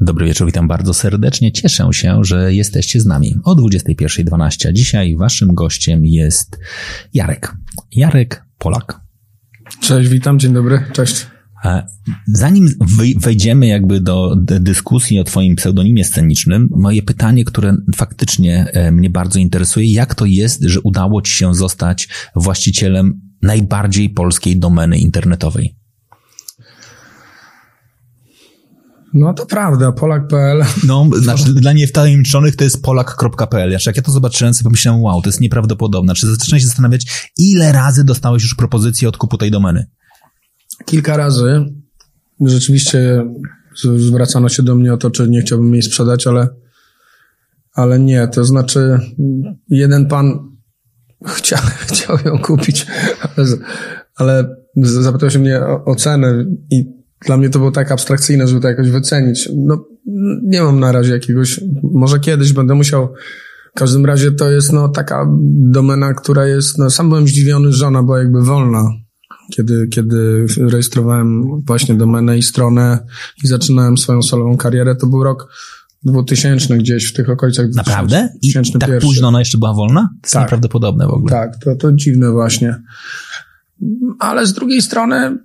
Dobry wieczór, witam bardzo serdecznie. Cieszę się, że jesteście z nami o 21.12. Dzisiaj waszym gościem jest Jarek. Jarek Polak. Cześć, witam, dzień dobry, cześć. Zanim wejdziemy jakby do dyskusji o twoim pseudonimie scenicznym, moje pytanie, które faktycznie e, mnie bardzo interesuje, jak to jest, że udało ci się zostać właścicielem najbardziej polskiej domeny internetowej? No to prawda, polak.pl. No, znaczy, dla niewtajemniczonych to jest polak.pl. Znaczy, jak ja to zobaczyłem, sobie pomyślałem, wow, to jest nieprawdopodobne. Czy znaczy, zacząłem się zastanawiać, ile razy dostałeś już propozycję odkupu tej domeny? Kilka razy. Rzeczywiście zwracano się do mnie o to, czy nie chciałbym jej sprzedać, ale, ale nie. To znaczy, jeden pan chciał, chciał ją kupić, ale, ale zapytał się mnie o, o cenę i dla mnie to było tak abstrakcyjne, żeby to jakoś wycenić. No, nie mam na razie jakiegoś, może kiedyś będę musiał. W każdym razie to jest no taka domena, która jest, no sam byłem zdziwiony, że ona była jakby wolna. Kiedy, kiedy rejestrowałem właśnie domenę i stronę i zaczynałem swoją solową karierę, to był rok 2000 gdzieś w tych okolicach. Naprawdę? I tak późno ona jeszcze była wolna? To jest tak. nieprawdopodobne w ogóle. Tak, to, to dziwne właśnie. Ale z drugiej strony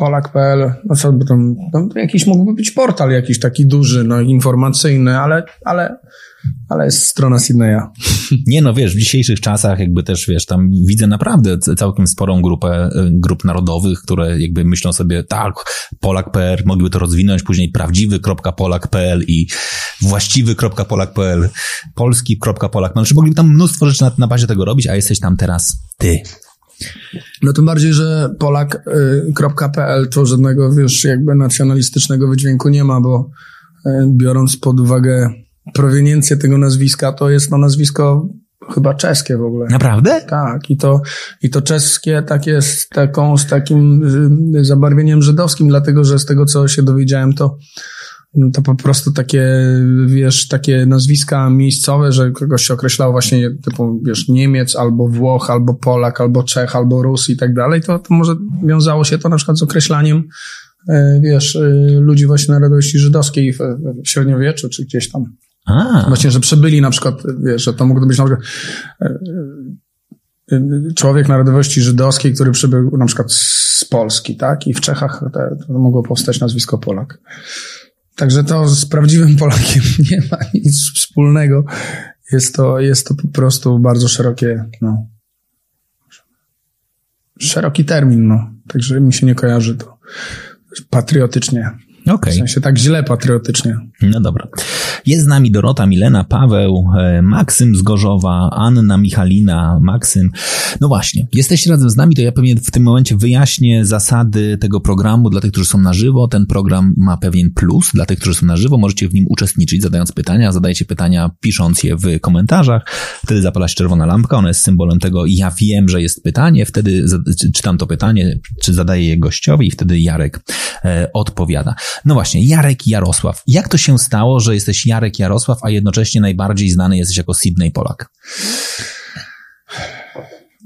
Polak.pl, no co by tam, no jakiś mógłby być portal jakiś taki duży, no informacyjny, ale, ale, ale jest strona Sydneya. Nie no, wiesz, w dzisiejszych czasach jakby też, wiesz, tam widzę naprawdę całkiem sporą grupę y, grup narodowych, które jakby myślą sobie, tak, Polak.pl, mogliby to rozwinąć, później prawdziwy.polak.pl i właściwy.polak.pl, polski.polak.pl, znaczy mogliby tam mnóstwo rzeczy na, na bazie tego robić, a jesteś tam teraz ty. No tym bardziej, że polak.pl to żadnego, wiesz, jakby nacjonalistycznego wydźwięku nie ma, bo y, biorąc pod uwagę proweniencję tego nazwiska, to jest no nazwisko chyba czeskie w ogóle. Naprawdę? Tak, i to, i to czeskie takie z taką, z takim y, zabarwieniem żydowskim, dlatego że z tego, co się dowiedziałem, to to po prostu takie, wiesz, takie nazwiska miejscowe, że kogoś się określało właśnie typu, wiesz, Niemiec, albo Włoch, albo Polak, albo Czech, albo Rus i tak dalej, to, to może wiązało się to na przykład z określaniem, e, wiesz, e, ludzi właśnie narodowości żydowskiej w, w średniowieczu, czy gdzieś tam. A. Właśnie, że przybyli na przykład, wiesz, że to mógł być na przykład e, człowiek narodowości żydowskiej, który przybył na przykład z Polski, tak? I w Czechach to, to mogło powstać nazwisko Polak. Także to z prawdziwym Polakiem nie ma nic wspólnego. Jest to, jest to po prostu bardzo szerokie, no, szeroki termin, no. Także mi się nie kojarzy to patriotycznie. Okay. W sensie tak źle patriotycznie. No dobra. Jest z nami Dorota, Milena, Paweł, e, Maksym z Gorzowa, Anna, Michalina, Maksym. No właśnie, jesteście razem z nami, to ja pewnie w tym momencie wyjaśnię zasady tego programu dla tych, którzy są na żywo. Ten program ma pewien plus dla tych, którzy są na żywo. Możecie w nim uczestniczyć, zadając pytania. Zadajcie pytania, pisząc je w komentarzach. Wtedy zapala się czerwona lampka, ona jest symbolem tego, ja wiem, że jest pytanie. Wtedy czytam to pytanie, czy zadaję je gościowi i wtedy Jarek e, odpowiada. No właśnie, Jarek Jarosław. Jak to się stało, że jesteś Jarek Jarosław, a jednocześnie najbardziej znany jesteś jako Sydney Polak?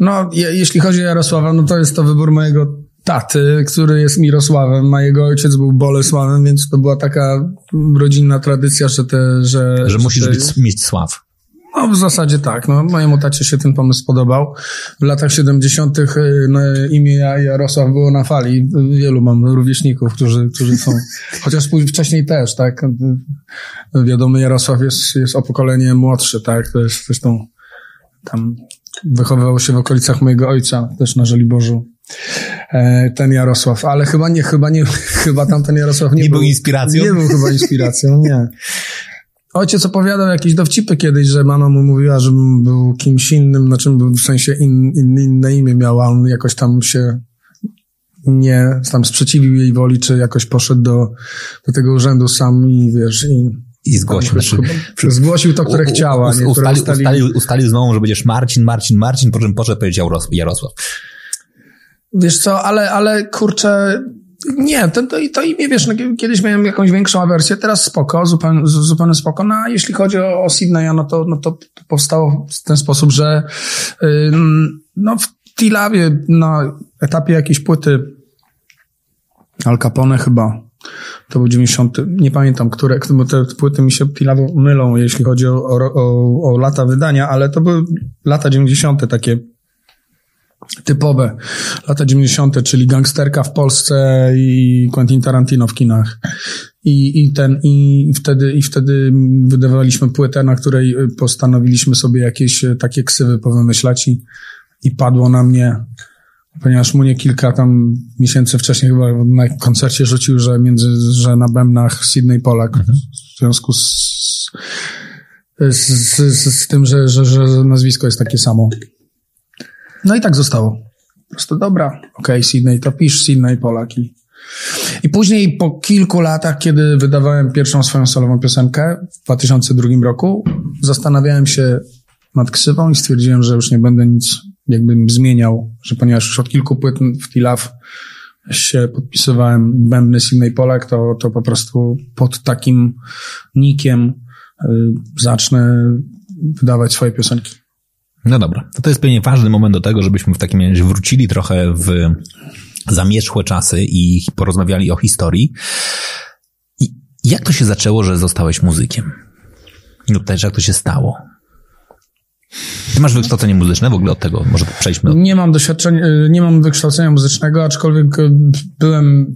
No, je, jeśli chodzi o Jarosława, no to jest to wybór mojego taty, który jest Mirosławem, a jego ojciec był Bolesławem, więc to była taka rodzinna tradycja, że te, że... Że musisz te, być, mieć sław. No w zasadzie tak. No, mojemu tacie się ten pomysł podobał. W latach 70. Y, no, imię Jarosław było na fali. Wielu mam rówieśników, którzy, którzy są, chociaż wcześniej też, tak. Wiadomo, Jarosław jest, jest o pokolenie młodszy, tak. To jest zresztą tam wychowywał się w okolicach mojego ojca, też na Żoliborzu e, ten Jarosław, ale chyba nie, chyba nie, chyba tamten Jarosław nie, nie był, był inspiracją. Nie był chyba inspiracją, nie. Ojciec opowiadał jakieś dowcipy kiedyś, że mama mu mówiła, że był kimś innym, na czym w sensie in, in, inne imię miała, on jakoś tam się nie tam sprzeciwił jej woli, czy jakoś poszedł do, do tego urzędu sam i wiesz, i i zgłosił. Znaczy, zgłosił to, które chciała. U, u, ustali, ustalił, ustalił znowu, że będziesz Marcin, Marcin, Marcin, po czym poszedł powiedział Jarosław. Wiesz co, ale, ale kurczę, nie, to, to, to imię, wiesz, no, kiedyś miałem jakąś większą awersję, teraz spoko, zupełnie, zupełnie spoko, no a jeśli chodzi o, o Sydneya, no to, no to powstało w ten sposób, że yy, no w Tilawie na etapie jakiejś płyty Al Capone chyba, to był 90, nie pamiętam, które, bo te płyty mi się Tilawo mylą, jeśli chodzi o, o, o lata wydania, ale to były lata 90. takie typowe lata 90., czyli gangsterka w Polsce i Quentin Tarantino w kinach. I, i, ten, i, wtedy, I wtedy wydawaliśmy płytę, na której postanowiliśmy sobie jakieś takie ksywy powymyślać i, i padło na mnie, ponieważ mu nie kilka tam miesięcy wcześniej chyba na koncercie rzucił, że między, że na bębnach Sydney Polak mhm. w związku z, z, z, z tym, że, że, że nazwisko jest takie samo. No i tak zostało. Po prostu dobra, okej, okay, Sydney, to pisz Sydney Polaki. I później po kilku latach, kiedy wydawałem pierwszą swoją solową piosenkę w 2002 roku, zastanawiałem się nad ksywą i stwierdziłem, że już nie będę nic jakbym zmieniał, że ponieważ już od kilku płyt w Tilaf się podpisywałem bębny Sydney Polak, to, to po prostu pod takim nikiem y, zacznę wydawać swoje piosenki. No dobra, to, to jest pewnie ważny moment do tego, żebyśmy w takim razie wrócili trochę w zamierzchłe czasy i porozmawiali o historii. I jak to się zaczęło, że zostałeś muzykiem? Lub też jak to się stało? Ty masz wykształcenie muzyczne w ogóle od tego? Może przejdźmy od... Nie mam doświadczenia, nie mam wykształcenia muzycznego, aczkolwiek byłem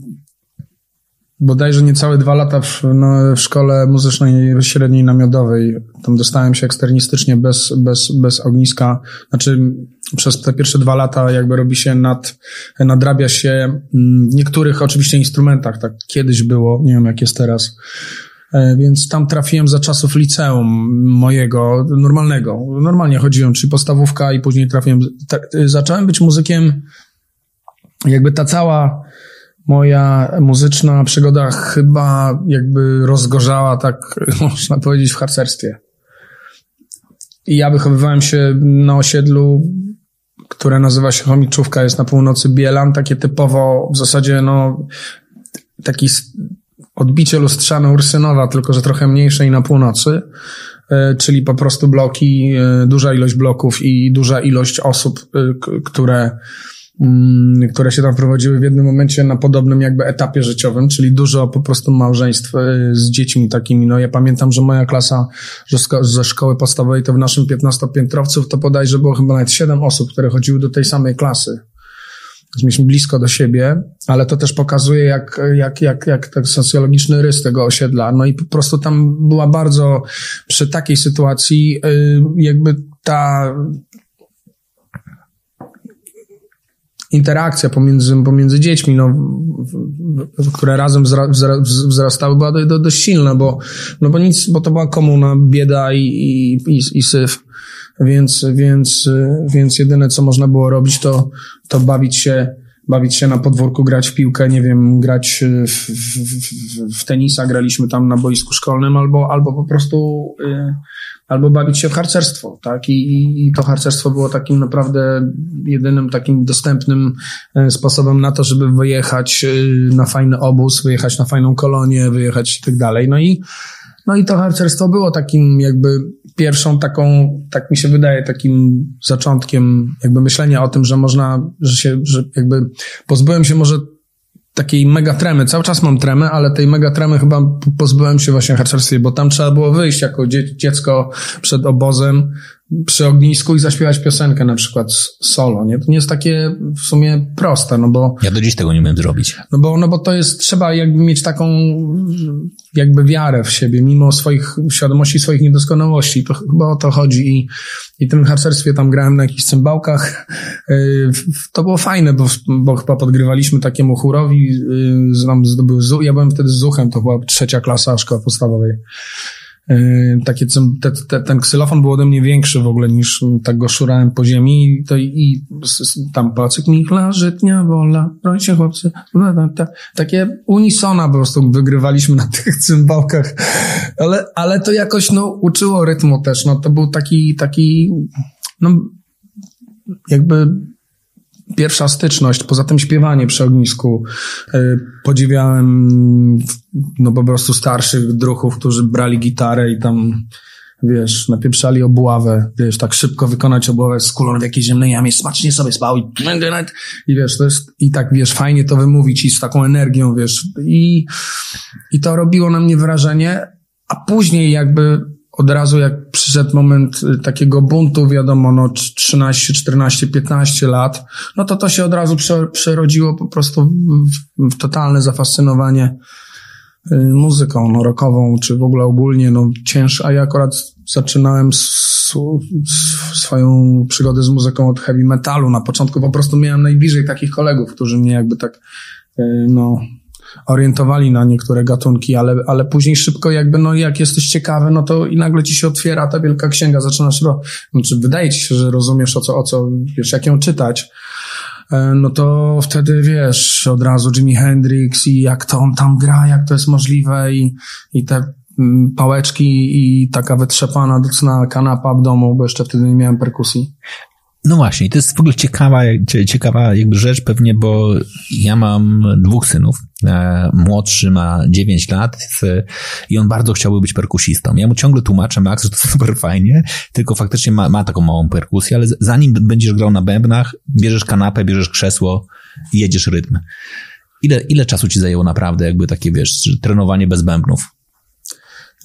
bodajże niecałe dwa lata w, no, w szkole muzycznej średniej namiotowej. Tam dostałem się eksternistycznie bez, bez, bez ogniska. Znaczy przez te pierwsze dwa lata jakby robi się nad, nadrabia się mm, w niektórych oczywiście instrumentach, tak kiedyś było, nie wiem jak jest teraz. E, więc tam trafiłem za czasów liceum mojego, normalnego. Normalnie chodziłem, czyli podstawówka i później trafiłem, zacząłem być muzykiem jakby ta cała moja muzyczna przygoda chyba jakby rozgorzała, tak można powiedzieć, w harcerstwie. I ja wychowywałem się na osiedlu, które nazywa się Chomiczówka, jest na północy Bielan, takie typowo w zasadzie no taki odbicie lustrzane Ursynowa, tylko że trochę mniejsze i na północy, e, czyli po prostu bloki, e, duża ilość bloków i duża ilość osób, e, które które się tam prowadziły w jednym momencie na podobnym jakby etapie życiowym, czyli dużo po prostu małżeństw y, z dziećmi takimi. No ja pamiętam, że moja klasa ze szkoły podstawowej to w naszym 15-piętrowców to podajże było chyba nawet 7 osób, które chodziły do tej samej klasy. Więc mieliśmy blisko do siebie, ale to też pokazuje, jak, jak, jak, jak ten socjologiczny rys tego osiedla. No i po prostu tam była bardzo, przy takiej sytuacji, y, jakby ta interakcja pomiędzy, pomiędzy dziećmi, no, które razem wzra, wzra, wzrastały, była do, dość silna, bo, no bo nic, bo to była komuna, bieda i, i, i, i syf. Więc, więc, więc jedyne, co można było robić, to, to bawić się, bawić się na podwórku, grać w piłkę, nie wiem, grać w, w, w, w tenisa, graliśmy tam na boisku szkolnym, albo, albo po prostu, y, albo bawić się w harcerstwo, tak? I, I to harcerstwo było takim naprawdę jedynym takim dostępnym e, sposobem na to, żeby wyjechać e, na fajny obóz, wyjechać na fajną kolonię, wyjechać i tak dalej. No i, no i to harcerstwo było takim jakby pierwszą taką, tak mi się wydaje, takim zaczątkiem jakby myślenia o tym, że można, że się, że jakby pozbyłem się może takiej mega tremy. Cały czas mam tremę, ale tej mega tremy chyba pozbyłem się właśnie w harcerstwie, bo tam trzeba było wyjść jako dziecko przed obozem, przy ognisku i zaśpiewać piosenkę na przykład solo, nie? To nie jest takie w sumie proste, no bo... Ja do dziś tego nie umiem zrobić. No bo, no bo to jest, trzeba jakby mieć taką jakby wiarę w siebie, mimo swoich świadomości, swoich niedoskonałości. To chyba o to chodzi i, i tym harcerstwie tam grałem na jakichś cymbałkach. Y, to było fajne, bo, bo chyba podgrywaliśmy takiemu chórowi, y, zdobył, ja byłem wtedy z Zuchem, to była trzecia klasa szkoły podstawowej. Yy, takie, te, te, ten ksylofon był ode mnie większy w ogóle niż tak go szurałem po ziemi i, to, i tam pacyk Michla, żytnia, wola, broń się chłopcy, takie unisona po prostu wygrywaliśmy na tych cymbałkach, ale, ale to jakoś no uczyło rytmu też, no to był taki, taki no jakby pierwsza styczność, poza tym śpiewanie przy ognisku. Y, podziwiałem no po prostu starszych druhów, którzy brali gitarę i tam wiesz, napieprzali obławę, wiesz, tak szybko wykonać obławę z kulą w jakiejś ziemnej jamie, smacznie sobie spał i, i wiesz, to jest, i tak, wiesz, fajnie to wymówić i z taką energią, wiesz, i, i to robiło na mnie wrażenie, a później jakby od razu jak przyszedł moment y, takiego buntu, wiadomo, no 13, 14, 15 lat, no to to się od razu przerodziło po prostu w, w totalne zafascynowanie y, muzyką no, rockową, czy w ogóle ogólnie, no cięż, a ja akurat zaczynałem swoją przygodę z muzyką od heavy metalu. Na początku po prostu miałem najbliżej takich kolegów, którzy mnie jakby tak, y, no, orientowali na niektóre gatunki, ale, ale później szybko jakby, no jak jesteś ciekawy, no to i nagle ci się otwiera ta wielka księga, zaczynasz, ro, znaczy wydaje ci się, że rozumiesz o co, o co, wiesz, jak ją czytać, e, no to wtedy wiesz od razu Jimi Hendrix i jak to on tam gra, jak to jest możliwe i, i te mm, pałeczki i taka wytrzepana docna kanapa w domu, bo jeszcze wtedy nie miałem perkusji. No właśnie, to jest w ogóle ciekawa, ciekawa jakby rzecz pewnie, bo ja mam dwóch synów. E, młodszy ma 9 lat i on bardzo chciałby być perkusistą. Ja mu ciągle tłumaczę, Max, że to super fajnie, tylko faktycznie ma, ma taką małą perkusję, ale zanim będziesz grał na bębnach, bierzesz kanapę, bierzesz krzesło jedziesz rytm. Ile, ile czasu ci zajęło naprawdę jakby takie, wiesz, trenowanie bez bębnów?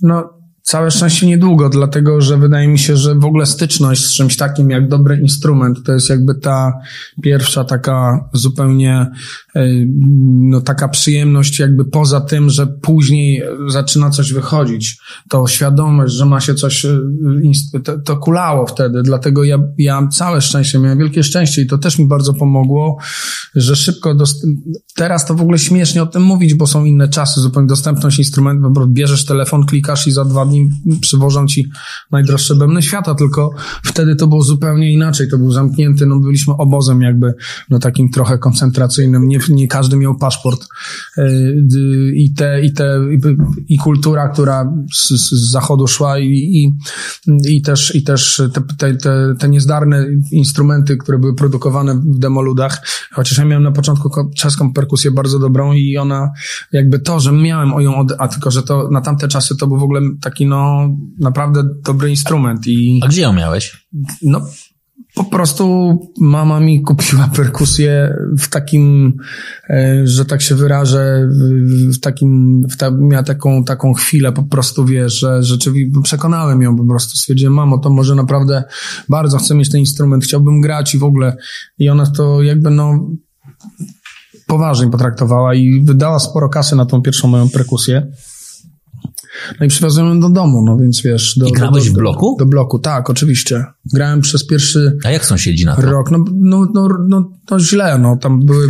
No, Całe szczęście niedługo, dlatego że wydaje mi się, że w ogóle styczność z czymś takim jak dobry instrument to jest jakby ta pierwsza taka zupełnie e, no, taka przyjemność, jakby poza tym, że później zaczyna coś wychodzić. To świadomość, że ma się coś, e, to, to kulało wtedy, dlatego ja, ja całe szczęście, miałem wielkie szczęście i to też mi bardzo pomogło, że szybko, dost... teraz to w ogóle śmiesznie o tym mówić, bo są inne czasy, zupełnie dostępność instrumentów, bierzesz telefon, klikasz i za dwa dni przywożą ci najdroższe bębny świata, tylko wtedy to było zupełnie inaczej, to był zamknięty, no byliśmy obozem jakby, no takim trochę koncentracyjnym, nie, nie każdy miał paszport. E, i te, i te, i kultura, która z, z zachodu szła i, i, i też, i też te, te, te, niezdarne instrumenty, które były produkowane w demoludach, chociaż ja miałem na początku czeską perkusję bardzo dobrą i ona, jakby to, że miałem ją, od, a tylko, że to na tamte czasy to był w ogóle taki no naprawdę dobry instrument i... A gdzie ją miałeś? No po prostu mama mi kupiła perkusję w takim, e, że tak się wyrażę, w takim, w ta, miała taką, taką chwilę po prostu, wiesz, że rzeczywiście przekonałem ją po prostu, stwierdziłem, mamo, to może naprawdę bardzo chcę mieć ten instrument, chciałbym grać i w ogóle i ona to jakby no poważnie potraktowała i wydała sporo kasy na tą pierwszą moją perkusję. No i przywiozłem ją do domu, no więc wiesz... Do, I grałeś do, do, w bloku? Do, bloku, tak, oczywiście. Grałem przez pierwszy... A jak sąsiedzi na to? Rok, no, no, no, no, no źle, no, tam były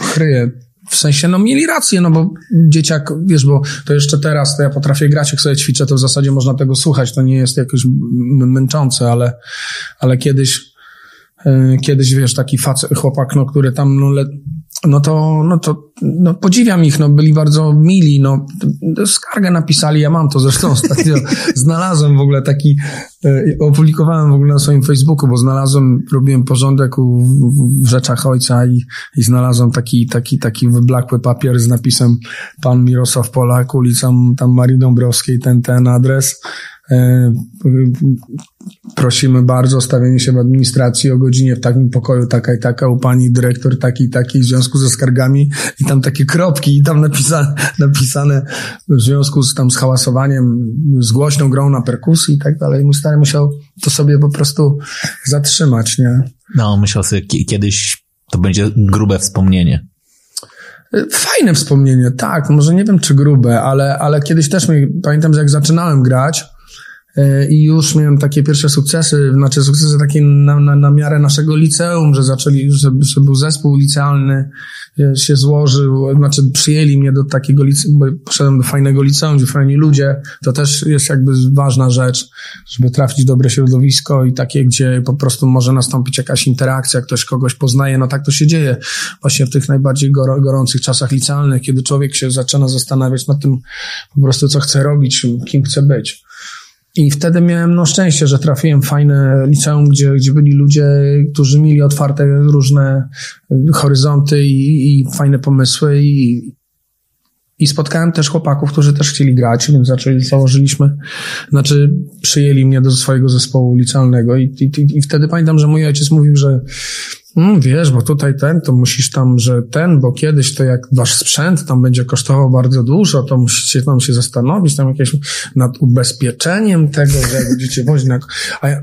chryje w sensie, no mieli rację, no bo dzieciak, wiesz, bo to jeszcze teraz, to ja potrafię grać, jak sobie ćwiczę, to w zasadzie można tego słuchać, to nie jest jakoś męczące, ale, ale kiedyś, yy, kiedyś, wiesz, taki facet, chłopak, no, który tam, no, le, no to, no to no podziwiam ich, no byli bardzo mili, no skargę napisali, ja mam to zresztą ostatnio, znalazłem w ogóle taki, e, opublikowałem w ogóle na swoim Facebooku, bo znalazłem, robiłem porządek u, w, w rzeczach ojca i, i znalazłem taki, taki, taki wyblakły papier z napisem pan Mirosław Polak, ulica tam Marii Dąbrowskiej, ten, ten adres, prosimy bardzo o stawienie się w administracji o godzinie w takim pokoju taka i taka, u pani dyrektor taki i taki w związku ze skargami i tam takie kropki i tam napisane, napisane w związku z tam z hałasowaniem, z głośną grą na perkusji i tak dalej. Mój stary musiał to sobie po prostu zatrzymać, nie? No, myślał sobie kiedyś to będzie grube wspomnienie. Fajne wspomnienie, tak. Może nie wiem, czy grube, ale, ale kiedyś też mi, pamiętam, że jak zaczynałem grać, e, i już miałem takie pierwsze sukcesy, znaczy sukcesy takie na, na, na miarę naszego liceum, że zaczęli, że, że był zespół licealny, e, się złożył, znaczy przyjęli mnie do takiego liceum, bo poszedłem do fajnego liceum, gdzie fajni ludzie, to też jest jakby ważna rzecz, żeby trafić w dobre środowisko i takie, gdzie po prostu może nastąpić jakaś interakcja, ktoś kogoś poznaje, no tak to się dzieje właśnie w tych najbardziej gorących czasach licealnych, kiedy człowiek się zaczyna zastanawiać nad tym po prostu, co chce robić, kim chce być. I wtedy miałem no szczęście, że trafiłem w fajne liceum, gdzie, gdzie byli ludzie, którzy mieli otwarte różne horyzonty i, i fajne pomysły i, i spotkałem też chłopaków, którzy też chcieli grać, więc zaczęli, założyliśmy, znaczy przyjęli mnie do swojego zespołu licealnego i, i, i wtedy pamiętam, że mój ojciec mówił, że Mm, wiesz, bo tutaj ten, to musisz tam, że ten, bo kiedyś to jak wasz sprzęt tam będzie kosztował bardzo dużo, to musicie tam się zastanowić, tam jakieś nad ubezpieczeniem tego, że będziecie wozić. A ja,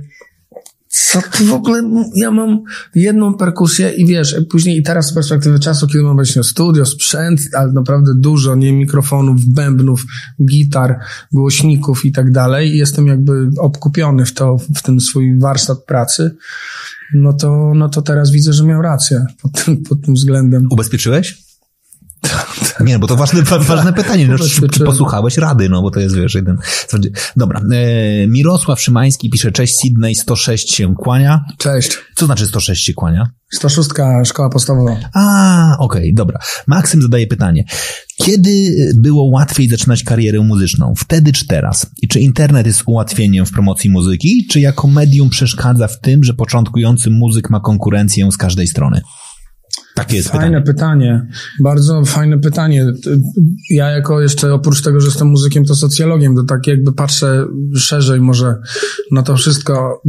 co ty w ogóle, ja mam jedną perkusję i wiesz, później i teraz z perspektywy czasu, kiedy mam właśnie studio, sprzęt, ale naprawdę dużo, nie mikrofonów, bębnów, gitar, głośników i tak dalej, jestem jakby obkupiony w to, w ten swój warsztat pracy, no to, no to teraz widzę, że miał rację pod tym, pod tym względem. Ubezpieczyłeś? Nie, bo to ważne, ważne pytanie. No, czy, czy, posłuchałeś rady? No, bo to jest, wiesz, jeden. Dobra. E, Mirosław Szymański pisze, cześć Sydney, 106 się kłania. Cześć. Co znaczy 106 się kłania? 106 szkoła podstawowa. A, okej, okay, dobra. Maksym zadaje pytanie. Kiedy było łatwiej zaczynać karierę muzyczną? Wtedy czy teraz? I czy internet jest ułatwieniem w promocji muzyki, czy jako medium przeszkadza w tym, że początkujący muzyk ma konkurencję z każdej strony? Takie jest fajne pytanie. pytanie. Bardzo fajne pytanie. Ja jako jeszcze oprócz tego, że jestem muzykiem, to socjologiem, to tak jakby patrzę szerzej może na to wszystko.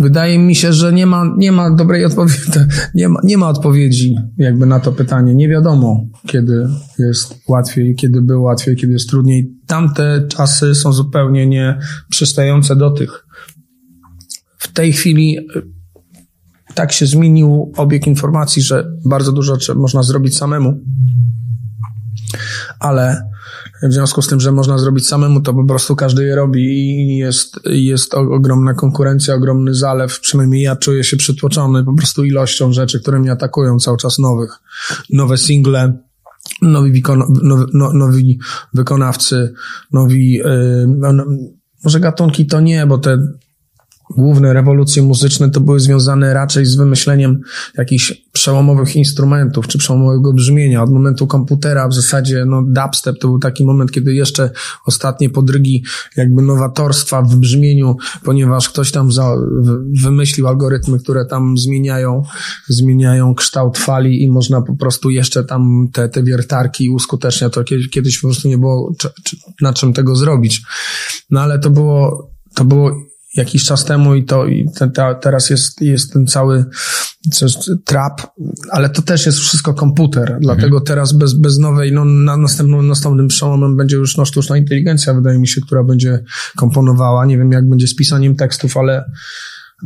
Wydaje mi się, że nie ma, nie ma dobrej odpowiedzi, nie ma, nie ma odpowiedzi jakby na to pytanie. Nie wiadomo, kiedy jest łatwiej, kiedy było łatwiej, kiedy jest trudniej. Tamte czasy są zupełnie nie przystające do tych. W tej chwili tak się zmienił obieg informacji, że bardzo dużo można zrobić samemu. Ale w związku z tym, że można zrobić samemu, to po prostu każdy je robi i jest, jest ogromna konkurencja, ogromny zalew. Przynajmniej ja czuję się przytłoczony po prostu ilością rzeczy, które mnie atakują cały czas nowych. Nowe single, nowi, nowi, nowi wykonawcy, nowi, yy, no, może gatunki to nie, bo te główne rewolucje muzyczne to były związane raczej z wymyśleniem jakichś przełomowych instrumentów, czy przełomowego brzmienia. Od momentu komputera w zasadzie, no, dubstep to był taki moment, kiedy jeszcze ostatnie podrygi jakby nowatorstwa w brzmieniu, ponieważ ktoś tam za, wymyślił algorytmy, które tam zmieniają, zmieniają kształt fali i można po prostu jeszcze tam te, te wiertarki uskutecznia to. Kiedyś, po prostu nie było na czym tego zrobić. No ale to było, to było jakiś czas temu i to i te, te, teraz jest, jest ten cały trap, ale to też jest wszystko komputer, mhm. dlatego teraz bez, bez nowej, no na następnym, następnym przełomem będzie już no, sztuczna inteligencja, wydaje mi się, która będzie komponowała, nie wiem jak będzie z pisaniem tekstów, ale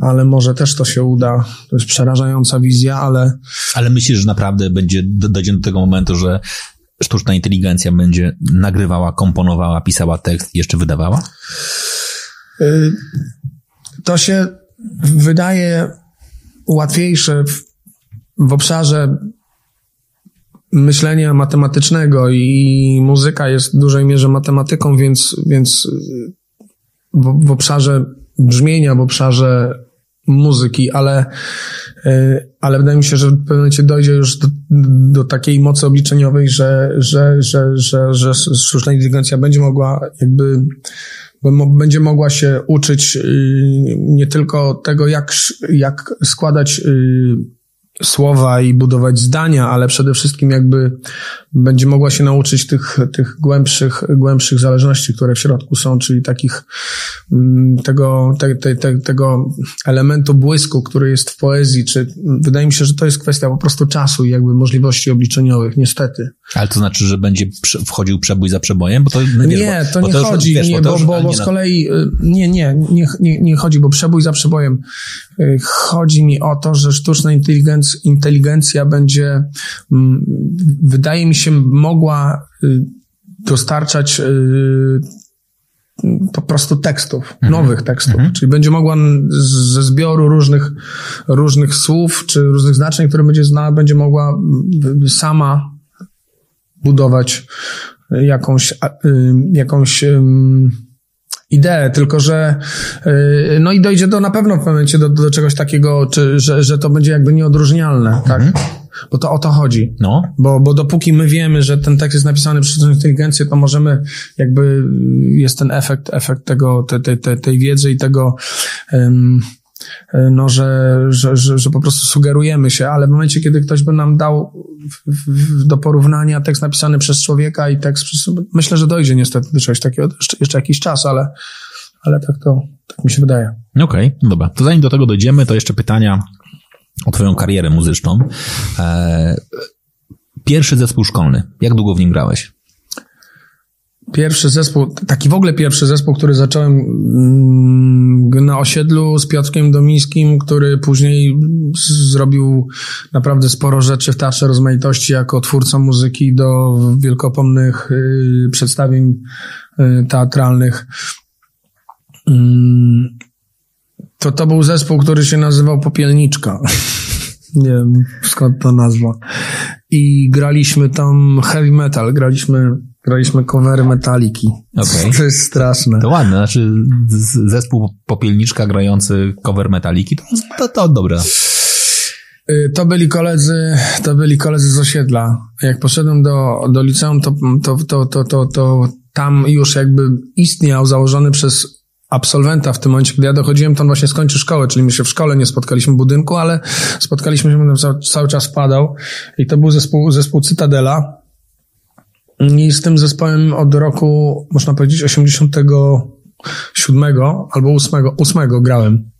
ale może też to się uda. To jest przerażająca wizja, ale... Ale myślisz, że naprawdę będzie, dojdzie do tego momentu, że sztuczna inteligencja będzie nagrywała, komponowała, pisała tekst i jeszcze wydawała? Y, to się wydaje łatwiejsze w, w obszarze myślenia matematycznego i muzyka jest w dużej mierze matematyką, więc, więc w, w obszarze brzmienia, w obszarze muzyki, ale, ale wydaje mi się, że w pewnym momencie dojdzie już do, do takiej mocy obliczeniowej, że, że, że, że, że sztuczna inteligencja będzie mogła jakby będzie mogła się uczyć y, nie tylko tego, jak, jak składać y, słowa i budować zdania, ale przede wszystkim jakby będzie mogła się nauczyć tych, tych głębszych, głębszych zależności, które w środku są, czyli takich mm, tego, te, te, te, tego elementu błysku, który jest w poezji, czy wydaje mi się, że to jest kwestia po prostu czasu i jakby możliwości obliczeniowych, niestety. Ale to znaczy, że będzie wchodził przebój za przebojem? Bo to, no wiesz, nie, to bo, nie to chodzi, wiesz, nie, bo, bo, bo, z kolei y, nie, nie, nie, nie, nie chodzi, bo przebój za przebojem y, chodzi mi o to, że sztuczna inteligencja, inteligencja będzie, mm, wydaje mi się, mogła y, dostarczać y, po prostu tekstów, nowych tekstów. Czyli będzie mogła ze zbioru różnych, różnych słów czy różnych znaczeń, które będzie znała, będzie mogła sama budować jakąś, y, jakąś ym, ideę, tylko że y, no i dojdzie do na pewno w pewnym momencie do, do czegoś takiego, czy, że, że to będzie jakby nieodróżnialne, tak? Bo to o to chodzi. No, Bo, bo dopóki my wiemy, że ten tekst jest napisany przez inteligencję, to możemy, jakby y, jest ten efekt, efekt tego, te, te, te, tej wiedzy i tego, y, no, że, że, że, że po prostu sugerujemy się, ale w momencie, kiedy ktoś by nam dał do porównania tekst napisany przez człowieka i tekst myślę, że dojdzie niestety do czegoś takiego jeszcze, jakiś czas, ale, ale tak to, tak mi się wydaje. okej, dobra. To zanim do tego dojdziemy, to jeszcze pytania o twoją karierę muzyczną. E, pierwszy zespół szkolny. Jak długo w nim grałeś? Pierwszy zespół, taki w ogóle pierwszy zespół, który zacząłem mm, na osiedlu z Piotrkiem Domińskim, który później zrobił naprawdę sporo rzeczy w Teatrze Rozmaitości jako twórca muzyki do wielkopomnych y, przedstawień y, teatralnych. Mm, to to był zespół, który się nazywał Popielniczka. Nie wiem skąd ta nazwa. I graliśmy tam heavy metal, graliśmy, graliśmy covery metaliki. Okej. To jest straszne. To ładne, znaczy zespół Popielniczka grający cover metaliki, to, to, to dobra. Y, To byli koledzy, to byli koledzy z osiedla. Jak poszedłem do, do liceum, to, to, to, to, to, to tam już jakby istniał założony przez absolwenta w tym momencie, kiedy ja dochodziłem, to on właśnie skończył szkołę, czyli my się w szkole nie spotkaliśmy w budynku, ale spotkaliśmy się, on cały, cały czas wpadał i to był zespół, zespół Cytadela i z tym zespołem od roku, można powiedzieć, 87 albo 8, 8 grałem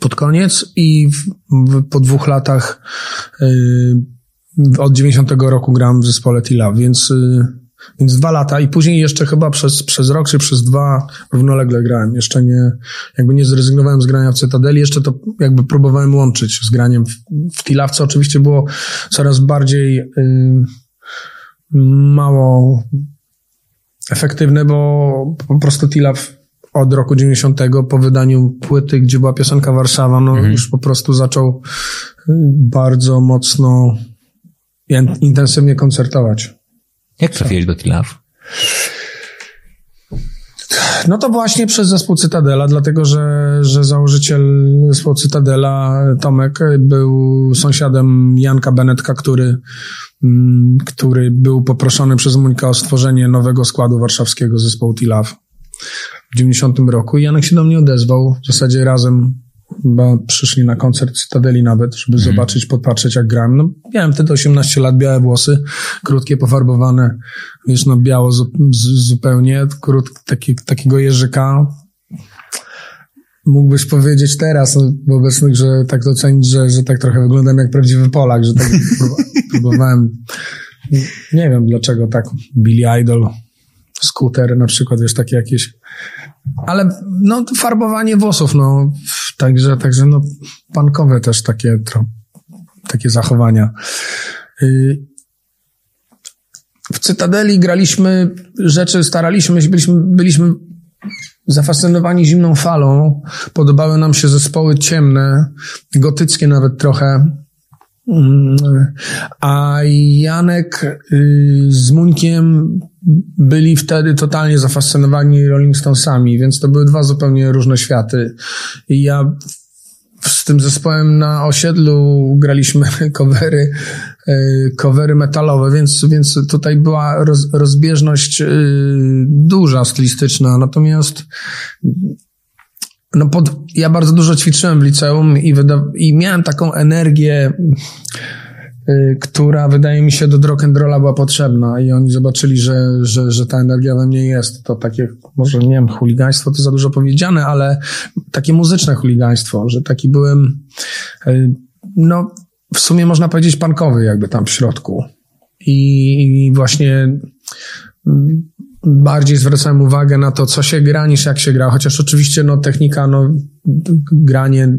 pod koniec i w, w, po dwóch latach y, od 90 roku gram w zespole Tila, więc, y, więc dwa lata i później jeszcze chyba przez, przez rok czy przez dwa równolegle grałem. Jeszcze nie, jakby nie zrezygnowałem z grania w Cytadeli, jeszcze to jakby próbowałem łączyć z graniem w, w Tila, co oczywiście było coraz bardziej y, mało efektywne, bo po prostu Tilaf od roku 90 po wydaniu płyty, gdzie była piosenka Warszawa, no już po prostu zaczął y, bardzo mocno in- intensywnie koncertować. Jak trafiłeś do Tilaw? No to właśnie przez zespół Cytadela, dlatego że, że założyciel zespołu Cytadela, Tomek, był sąsiadem Janka Benetka, który, mm, który był poproszony przez Monika o stworzenie nowego składu warszawskiego zespołu Tilaw w 90 roku. I Janek się do mnie odezwał. W zasadzie razem chyba przyszli na koncert Cytadeli nawet, żeby zobaczyć, podpatrzeć jak gram. No, miałem wtedy 18 lat, białe włosy, krótkie, pofarbowane, wiesz, no biało zu, z, zupełnie, krót, taki, takiego jeżyka. Mógłbyś powiedzieć teraz no, w obecnych, że tak to ocenić, że, że tak trochę wyglądam jak prawdziwy Polak, że tak prób- próbowałem, nie wiem dlaczego tak, Billy Idol, skuter na przykład, wiesz, takie jakieś ale no farbowanie włosów, no także, także no pankowe też takie, takie zachowania. Y, W Cytadeli graliśmy rzeczy, staraliśmy się, byliśmy, byliśmy zafascynowani zimną falą. Podobały nam się zespoły ciemne, gotyckie nawet trochę. A Janek y, z Muńkiem byli wtedy totalnie zafascynowani Rolling Stonesami, więc to były dwa zupełnie różne światy. I ja z tym zespołem na osiedlu graliśmy covery, y, covery metalowe, więc, więc tutaj była roz, rozbieżność y, duża stylistyczna. Natomiast no pod, ja bardzo dużo ćwiczyłem w liceum i, wyda, i miałem taką energię, y, która wydaje mi się do rock'n'rolla była potrzebna i oni zobaczyli, że, że, że ta energia we mnie jest. To takie, może nie wiem, chuligaństwo to za dużo powiedziane, ale takie muzyczne chuligaństwo, że taki byłem, y, no w sumie można powiedzieć punkowy jakby tam w środku. I, i właśnie mm, bardziej zwracałem uwagę na to, co się gra, niż jak się gra. Chociaż oczywiście, no, technika, no, granie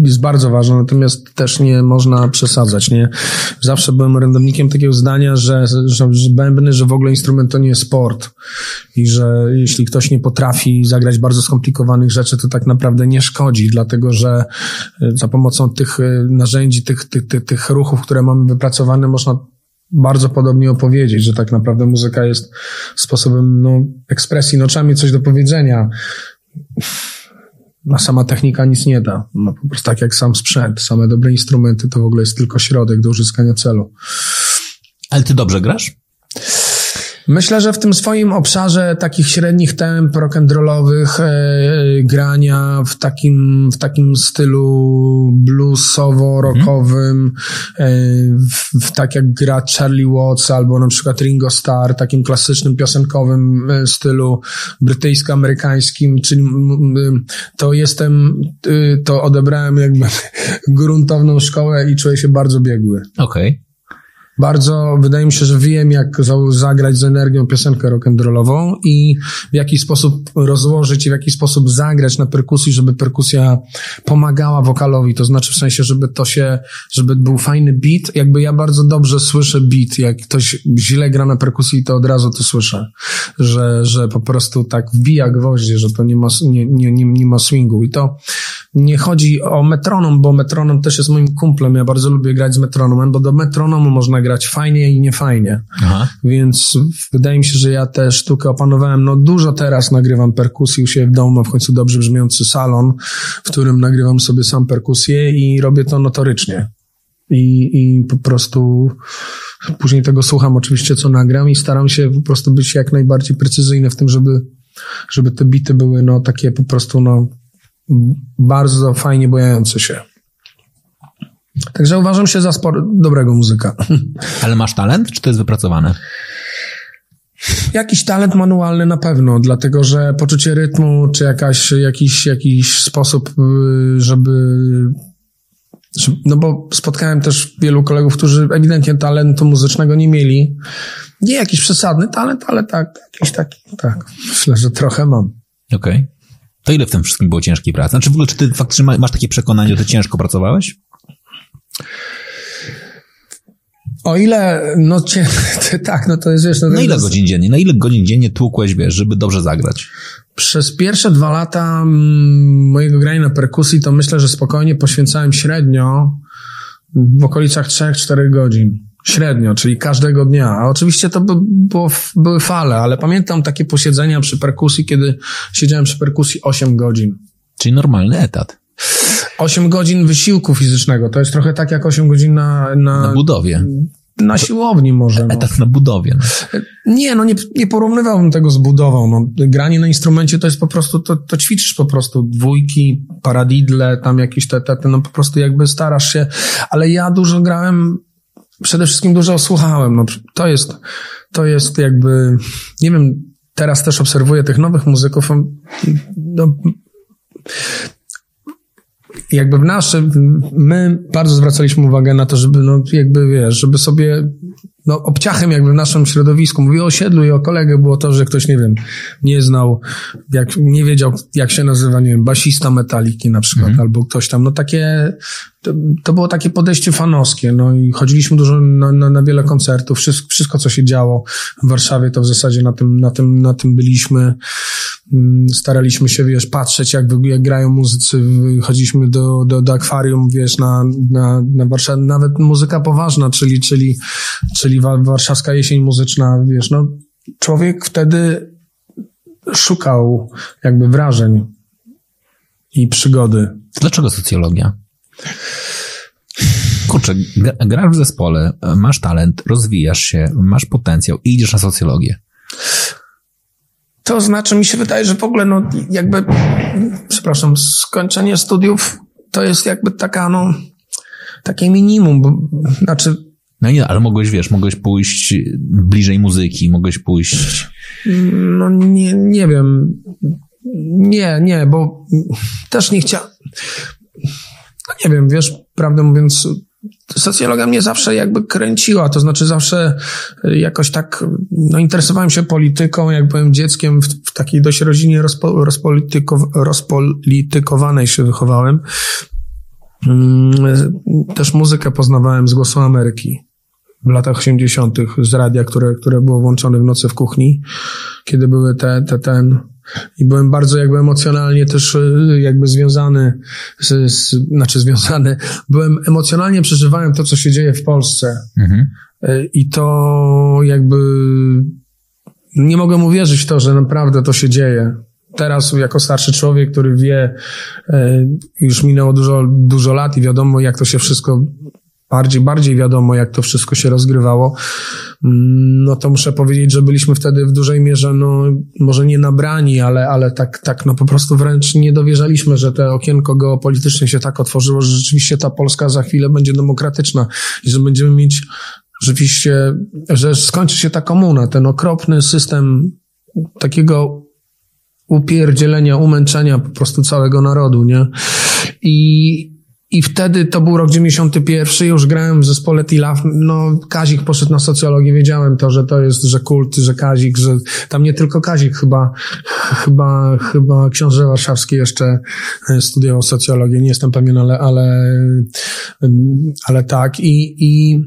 jest bardzo ważna, natomiast też nie można przesadzać, nie? Zawsze byłem orędownikiem takiego zdania, że, że, że bębny, że w ogóle instrument to nie jest sport i że jeśli ktoś nie potrafi zagrać bardzo skomplikowanych rzeczy, to tak naprawdę nie szkodzi, dlatego że y, za pomocą tych y, narzędzi, tych, tych, tych, tych ruchów, które mamy wypracowane, można bardzo podobnie opowiedzieć, że tak naprawdę muzyka jest sposobem no, ekspresji, no trzeba mieć coś do powiedzenia no sama technika nic nie da. No po prostu tak jak sam sprzęt, same dobre instrumenty to w ogóle jest tylko środek do uzyskania celu. Ale ty dobrze grasz? Myślę, że w tym swoim obszarze takich średnich temp rock'n'rollowych e, grania w takim, w takim stylu bluesowo-rockowym, e, w, w, tak jak gra Charlie Watts albo na przykład Ringo Starr, takim klasycznym piosenkowym e, stylu brytyjsko-amerykańskim, czyli to jestem, e, to odebrałem jakby gruntowną szkołę i czuję się bardzo biegły. Okej. Okay bardzo, wydaje mi się, że wiem, jak zagrać z energią piosenkę rock'n'rollową i w jaki sposób rozłożyć i w jaki sposób zagrać na perkusji, żeby perkusja pomagała wokalowi, to znaczy w sensie, żeby to się, żeby był fajny beat, jakby ja bardzo dobrze słyszę beat, jak ktoś źle gra na perkusji, to od razu to słyszę, że, że po prostu tak wbija gwoździe, że to nie ma, nie, nie, nie, nie ma swingu. I to nie chodzi o metronom, bo metronom też jest moim kumplem, ja bardzo lubię grać z metronomem, bo do metronomu można grać fajnie i niefajnie. Aha. Więc wydaje mi się, że ja tę sztukę opanowałem. No dużo teraz nagrywam perkusji u siebie w domu, mam w końcu dobrze brzmiący salon, w którym nagrywam sobie sam perkusję i robię to notorycznie. I, I po prostu później tego słucham oczywiście, co nagram i staram się po prostu być jak najbardziej precyzyjny w tym, żeby, żeby te bity były no takie po prostu no bardzo fajnie bojające się. Także uważam się za spor- dobrego muzyka. Ale masz talent, czy to jest wypracowane? Jakiś talent manualny na pewno, dlatego że poczucie rytmu, czy jakaś, jakiś, jakiś sposób, y, żeby no bo spotkałem też wielu kolegów, którzy ewidentnie talentu muzycznego nie mieli. Nie jakiś przesadny talent, ale tak, jakiś taki, tak. Myślę, że trochę mam. Okej. Okay. To ile w tym wszystkim było ciężkiej pracy? Znaczy w ogóle, czy ty faktycznie masz takie przekonanie, że ty ciężko pracowałeś? O ile, no cię, tak, no to jest, wiesz... No, na ile godzin dziennie? Na ile godzin dziennie tłukłeś, wiesz, żeby dobrze zagrać? Przez pierwsze dwa lata mm, mojego grania na perkusji to myślę, że spokojnie poświęcałem średnio w okolicach 3-4 godzin. Średnio, czyli każdego dnia. A oczywiście to by, było, były fale, ale pamiętam takie posiedzenia przy perkusji, kiedy siedziałem przy perkusji 8 godzin. Czyli normalny etat. 8 godzin wysiłku fizycznego. To jest trochę tak jak 8 godzin na... Na, na budowie. Na siłowni może. No. Etat na budowie. No. Nie, no nie, nie porównywałbym tego z budową. No, granie na instrumencie to jest po prostu, to, to ćwiczysz po prostu dwójki, paradidle, tam jakieś te, te, te, no po prostu jakby starasz się, ale ja dużo grałem, przede wszystkim dużo słuchałem. No, to jest, to jest jakby, nie wiem, teraz też obserwuję tych nowych muzyków, no, jakby w naszym, my bardzo zwracaliśmy uwagę na to, żeby, no, jakby wiesz, żeby sobie, no, obciachem jakby w naszym środowisku, mówię o osiedlu i o kolegę było to, że ktoś, nie wiem, nie znał, jak, nie wiedział, jak się nazywa, nie wiem, basista metaliki na przykład, mhm. albo ktoś tam, no takie, to, to, było takie podejście fanowskie, no i chodziliśmy dużo na, na, na, wiele koncertów, wszystko, wszystko, co się działo w Warszawie, to w zasadzie na tym, na tym, na tym byliśmy. Mm, staraliśmy się, wiesz, patrzeć, jak, jak grają muzycy, chodziliśmy do, do, do akwarium, wiesz, na, na, na Warszawę, nawet muzyka poważna, czyli, czyli, czyli warszawska jesień muzyczna, wiesz, no, człowiek wtedy szukał jakby wrażeń i przygody. Dlaczego socjologia? Kurczę, grasz w zespole, masz talent, rozwijasz się, masz potencjał i idziesz na socjologię. To znaczy, mi się wydaje, że w ogóle, no, jakby, przepraszam, skończenie studiów to jest jakby taka, no, takie minimum, bo, znaczy... No nie, ale mogłeś, wiesz, mogłeś pójść bliżej muzyki, mogłeś pójść... No nie, nie wiem. Nie, nie, bo też nie chciałem... No nie wiem, wiesz, prawdę mówiąc, socjologia mnie zawsze jakby kręciła, to znaczy zawsze y, jakoś tak, no interesowałem się polityką, jak byłem dzieckiem w, w takiej dość rodzinie rozpo, rozpolitykow, rozpolitykowanej się wychowałem. Mm, Też muzykę poznawałem z Głosu Ameryki w latach 80. z radia, które, które było włączone w nocy w kuchni, kiedy były te, te ten. I byłem bardzo jakby emocjonalnie też y, jakby związany z, z znaczy związany, byłem emocjonalnie przeżywałem to, co się dzieje w Polsce. Mhm. Y, I to jakby nie mogę uwierzyć w to, że naprawdę to się dzieje. Teraz, jako starszy człowiek, który wie, e, już minęło dużo, dużo lat i wiadomo, jak to się wszystko, bardziej, bardziej wiadomo, jak to wszystko się rozgrywało, mm, no to muszę powiedzieć, że byliśmy wtedy w dużej mierze, no, może nie nabrani, ale, ale tak, tak, no po prostu wręcz nie dowierzaliśmy, że te okienko geopolityczne się tak otworzyło, że rzeczywiście ta Polska za chwilę będzie demokratyczna i że będziemy mieć rzeczywiście, że skończy się ta komuna, ten okropny system takiego upierdzielenia, umęczenia po prostu całego narodu, nie? I, i wtedy to był rok 91, już grałem w zespole Tilaf, no Kazik poszedł na socjologię, wiedziałem to, że to jest, że kult, że Kazik, że tam nie tylko Kazik, chyba, chyba, chyba książę warszawski jeszcze e, studiował socjologię, nie jestem pewien, ale, ale, ale tak. I, i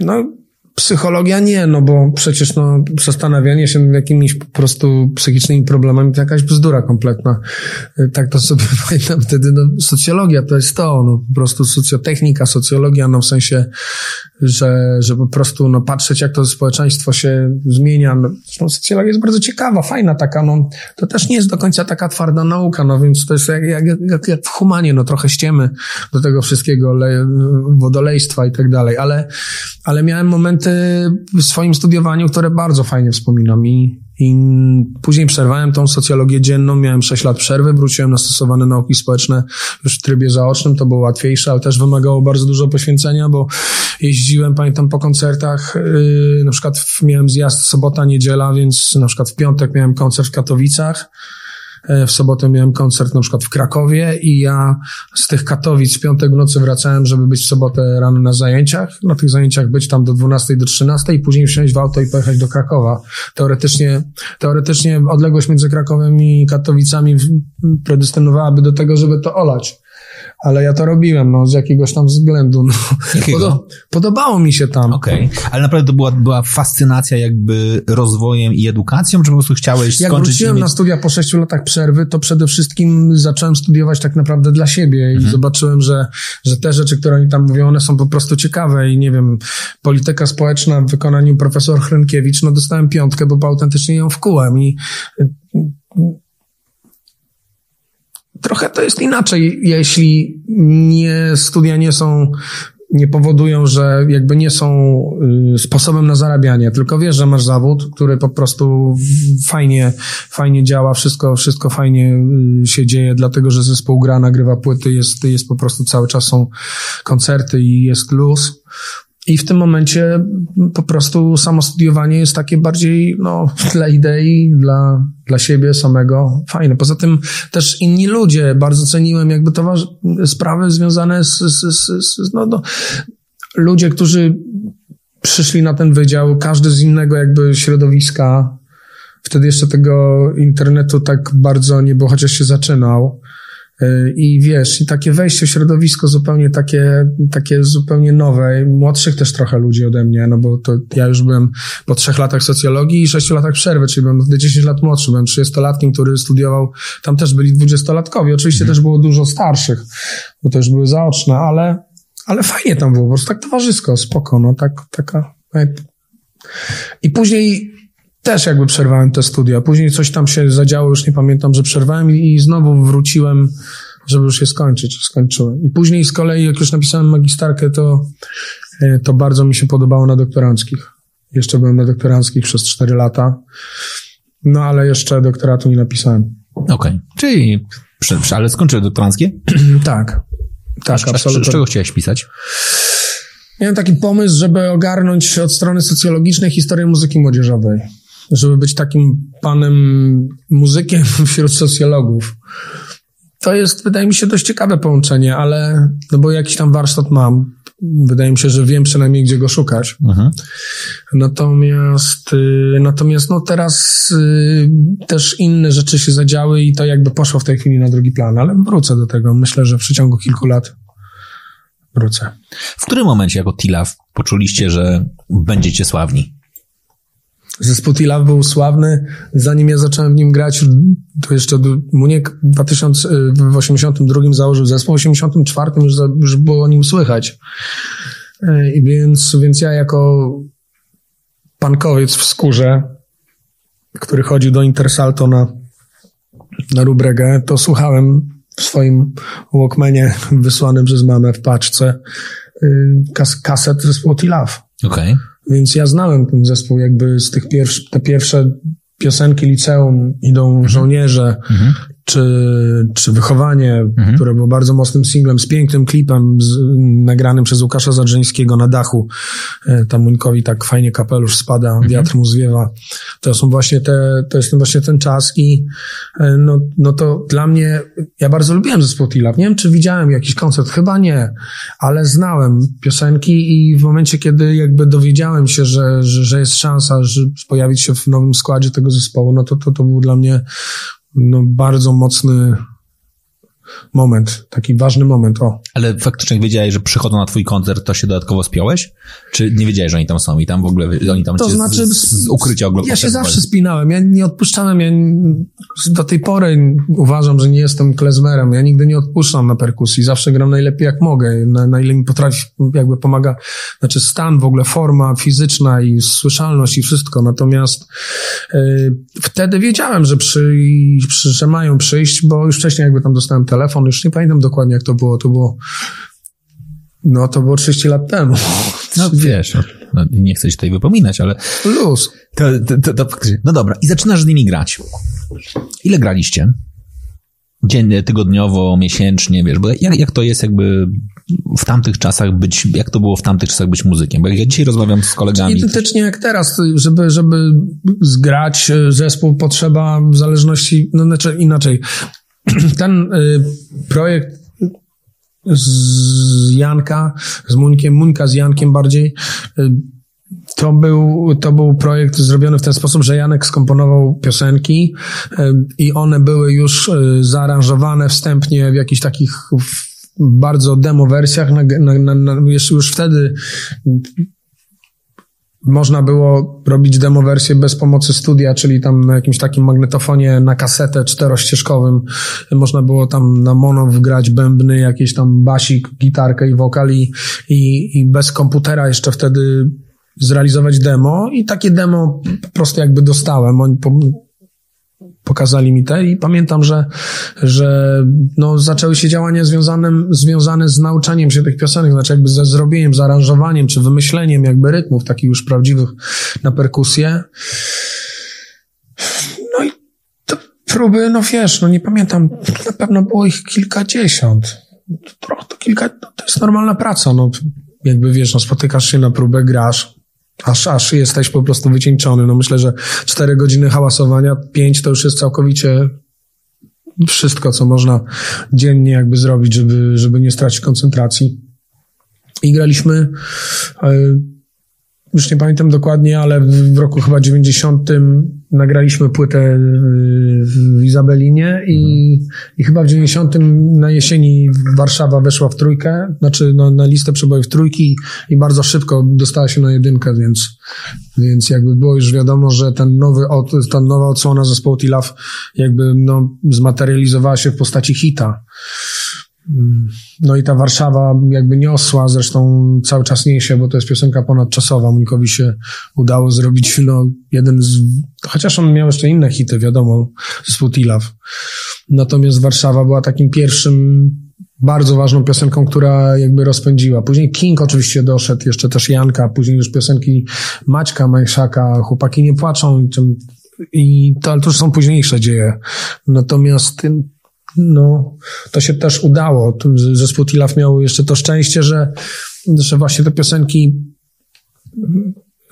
no, psychologia nie, no bo przecież no, zastanawianie się nad jakimiś po prostu psychicznymi problemami to jakaś bzdura kompletna. Tak to sobie pamiętam wtedy, no socjologia to jest to, no po prostu socjotechnika, socjologia, no w sensie, że, że po prostu no patrzeć jak to społeczeństwo się zmienia. No, zresztą socjologia jest bardzo ciekawa, fajna taka, no to też nie jest do końca taka twarda nauka, no więc to jest jak, jak, jak, jak w humanie, no trochę ściemy do tego wszystkiego, le, wodolejstwa i tak dalej, ale, ale miałem momenty w swoim studiowaniu, które bardzo fajnie wspominam i, i później przerwałem tą socjologię dzienną, miałem 6 lat przerwy, wróciłem na stosowane nauki społeczne już w trybie zaocznym, to było łatwiejsze, ale też wymagało bardzo dużo poświęcenia, bo jeździłem, pamiętam, po koncertach, yy, na przykład miałem zjazd sobota, niedziela, więc na przykład w piątek miałem koncert w Katowicach, w sobotę miałem koncert na przykład w Krakowie i ja z tych Katowic w piątek w nocy wracałem, żeby być w sobotę rano na zajęciach. Na tych zajęciach być tam do 12 do 13 i później wsiąść w auto i pojechać do Krakowa. Teoretycznie, teoretycznie odległość między Krakowem i Katowicami predestynowałaby do tego, żeby to olać ale ja to robiłem, no, z jakiegoś tam względu. No. Podobało mi się tam. Okej, okay. ale naprawdę to była, była fascynacja jakby rozwojem i edukacją, czy po prostu chciałeś Jak skończyć... Jak wróciłem mieć... na studia po sześciu latach przerwy, to przede wszystkim zacząłem studiować tak naprawdę dla siebie mhm. i zobaczyłem, że, że te rzeczy, które oni tam mówią, one są po prostu ciekawe i nie wiem, polityka społeczna w wykonaniu profesor Hrynkiewicz, no dostałem piątkę, bo autentycznie ją wkułem i trochę to jest inaczej, jeśli nie, studia nie są, nie powodują, że jakby nie są y, sposobem na zarabianie, tylko wiesz, że masz zawód, który po prostu fajnie, fajnie działa, wszystko, wszystko fajnie y, się dzieje, dlatego, że zespół gra, nagrywa płyty, jest, jest po prostu cały czas są koncerty i jest luz. I w tym momencie po prostu samo studiowanie jest takie bardziej no, dla idei, dla, dla siebie samego fajne. Poza tym też inni ludzie, bardzo ceniłem jakby towarz- sprawy związane z, z, z, z no, no, ludzie, którzy przyszli na ten wydział, każdy z innego jakby środowiska. Wtedy jeszcze tego internetu tak bardzo nie było, chociaż się zaczynał. I wiesz, i takie wejście w środowisko zupełnie takie, takie zupełnie nowe, młodszych też trochę ludzi ode mnie, no bo to ja już byłem po trzech latach socjologii i sześciu latach przerwy, czyli byłem 10 lat młodszy, byłem 30-latkiem, który studiował, tam też byli dwudziestolatkowie, oczywiście mhm. też było dużo starszych, bo też były zaoczne, ale, ale fajnie tam było, po prostu tak towarzysko, spoko, no tak, taka... I później też jakby przerwałem te studia. Później coś tam się zadziało, już nie pamiętam, że przerwałem i, i znowu wróciłem, żeby już je skończyć. Skończyłem. I później z kolei, jak już napisałem magistarkę, to, to bardzo mi się podobało na doktoranckich. Jeszcze byłem na doktoranckich przez cztery lata. No ale jeszcze doktoratu nie napisałem. Okej. Okay. Czyli, ale skończyłeś doktoranckie? tak. Tak, absolutnie. Z czego chciałeś pisać? Miałem taki pomysł, żeby ogarnąć od strony socjologicznej historię muzyki młodzieżowej żeby być takim panem muzykiem wśród socjologów. To jest, wydaje mi się, dość ciekawe połączenie, ale, no bo jakiś tam warsztat mam. wydaje mi się, że wiem przynajmniej, gdzie go szukać. Mhm. Natomiast, y, natomiast no teraz y, też inne rzeczy się zadziały i to jakby poszło w tej chwili na drugi plan, ale wrócę do tego. Myślę, że w przeciągu kilku lat wrócę. W którym momencie jako Tilaf poczuliście, że będziecie sławni? Zespół Tilaf był sławny, zanim ja zacząłem w nim grać, to jeszcze Muniek w 2082 założył zespół, w 1984 już, za- już było o nim słychać. E, I więc, więc ja jako pankowiec w skórze, który chodził do Intersalto na, na Rubregę, to słuchałem w swoim Walkmanie wysłanym przez mamę w paczce y, kas, kaset zespołu Tilaf. Okej. Więc ja znałem ten zespół jakby z tych pierwszych, te pierwsze piosenki liceum idą żołnierze, czy, czy wychowanie, które było bardzo mocnym singlem, z pięknym klipem z, nagranym przez Łukasza Zadrzeńskiego na dachu. E, Tam Muńkowi tak fajnie kapelusz spada, wiatr mu zwiewa. To są właśnie te, to jest właśnie ten czas i e, no, no to dla mnie, ja bardzo lubiłem zespół Tilap. Nie wiem, czy widziałem jakiś koncert, chyba nie, ale znałem piosenki i w momencie, kiedy jakby dowiedziałem się, że, że, że jest szansa, że pojawić się w nowym składzie tego zespołu, no to to, to był dla mnie no, bardzo mocny moment, taki ważny moment, o. Ale faktycznie jak wiedziałeś, że przychodzą na twój koncert, to się dodatkowo spiąłeś? Czy nie wiedziałeś, że oni tam są i tam w ogóle, oni tam To cię znaczy, z, z ukrycia oglądali? Ja się zawsze spinałem, ja nie odpuszczałem, ja do tej pory uważam, że nie jestem klezmerem, ja nigdy nie odpuszczam na perkusji, zawsze gram najlepiej jak mogę, na, na ile mi potrafi, jakby pomaga, znaczy stan w ogóle, forma fizyczna i słyszalność i wszystko, natomiast y, wtedy wiedziałem, że, przy, przy, że mają przyjść, bo już wcześniej jakby tam dostałem telefon, już nie pamiętam dokładnie jak to było, to było no to było 30 lat temu. No wiesz, no, nie chcę ci tutaj wypominać, ale Luz. to, to, to. No dobra, i zaczynasz z nimi grać. Ile graliście? Dziennie, tygodniowo, miesięcznie, wiesz, bo jak, jak to jest jakby w tamtych czasach być, jak to było w tamtych czasach być muzykiem? Bo jak ja dzisiaj rozmawiam z kolegami, Identycznie jak teraz, żeby, żeby zgrać e, zespół potrzeba w zależności, no znaczy inaczej. Ten y, projekt z Janka, z Muńkiem, Muńka z Jankiem bardziej, y, to był, to był projekt zrobiony w ten sposób, że Janek skomponował piosenki y, i one były już zaaranżowane wstępnie w jakichś takich bardzo demo wersjach. Na, na, na, już wtedy można było robić demo wersję bez pomocy studia, czyli tam na jakimś takim magnetofonie na kasetę czterościeżkowym. Można było tam na mono wgrać bębny, jakieś tam basik, gitarkę i wokal i, i, i bez komputera jeszcze wtedy zrealizować demo i takie demo po prostu jakby dostałem. Oni po, pokazali mi te i pamiętam, że, że no, zaczęły się działania związane, związane z nauczaniem się tych piosenek, znaczy jakby ze zrobieniem, zaaranżowaniem, czy wymyśleniem jakby rytmów takich już prawdziwych na perkusję. No i te próby, no wiesz, no nie pamiętam, na pewno było ich kilkadziesiąt. To, to kilka, no, to jest normalna praca, no jakby wiesz, no spotykasz się na próbę, grasz, aż, aż jesteś po prostu wycieńczony. No myślę, że cztery godziny hałasowania, pięć to już jest całkowicie wszystko, co można dziennie jakby zrobić, żeby, żeby nie stracić koncentracji. I graliśmy, e, już nie pamiętam dokładnie, ale w roku chyba 90 nagraliśmy płytę e, w Izabelinie i, i chyba w 90 na jesieni Warszawa weszła w trójkę, znaczy no, na listę przebojów trójki i bardzo szybko dostała się na jedynkę, więc, więc jakby było już wiadomo, że ten nowy, od- ta nowa odsłona zespołu Tilaf jakby no, zmaterializowała się w postaci hita. No i ta Warszawa jakby niosła, zresztą cały czas niesie, bo to jest piosenka ponadczasowa. Munikowi się udało zrobić no, jeden z... Chociaż on miał jeszcze inne hity, wiadomo, z Tilaf. Natomiast Warszawa była takim pierwszym bardzo ważną piosenką, która jakby rozpędziła. Później King oczywiście doszedł, jeszcze też Janka, później już piosenki Maćka, Majszaka, Chłopaki nie płaczą i, i to, ale to już są późniejsze dzieje. Natomiast no, to się też udało. Zespół Tilaf miał jeszcze to szczęście, że, że właśnie te piosenki,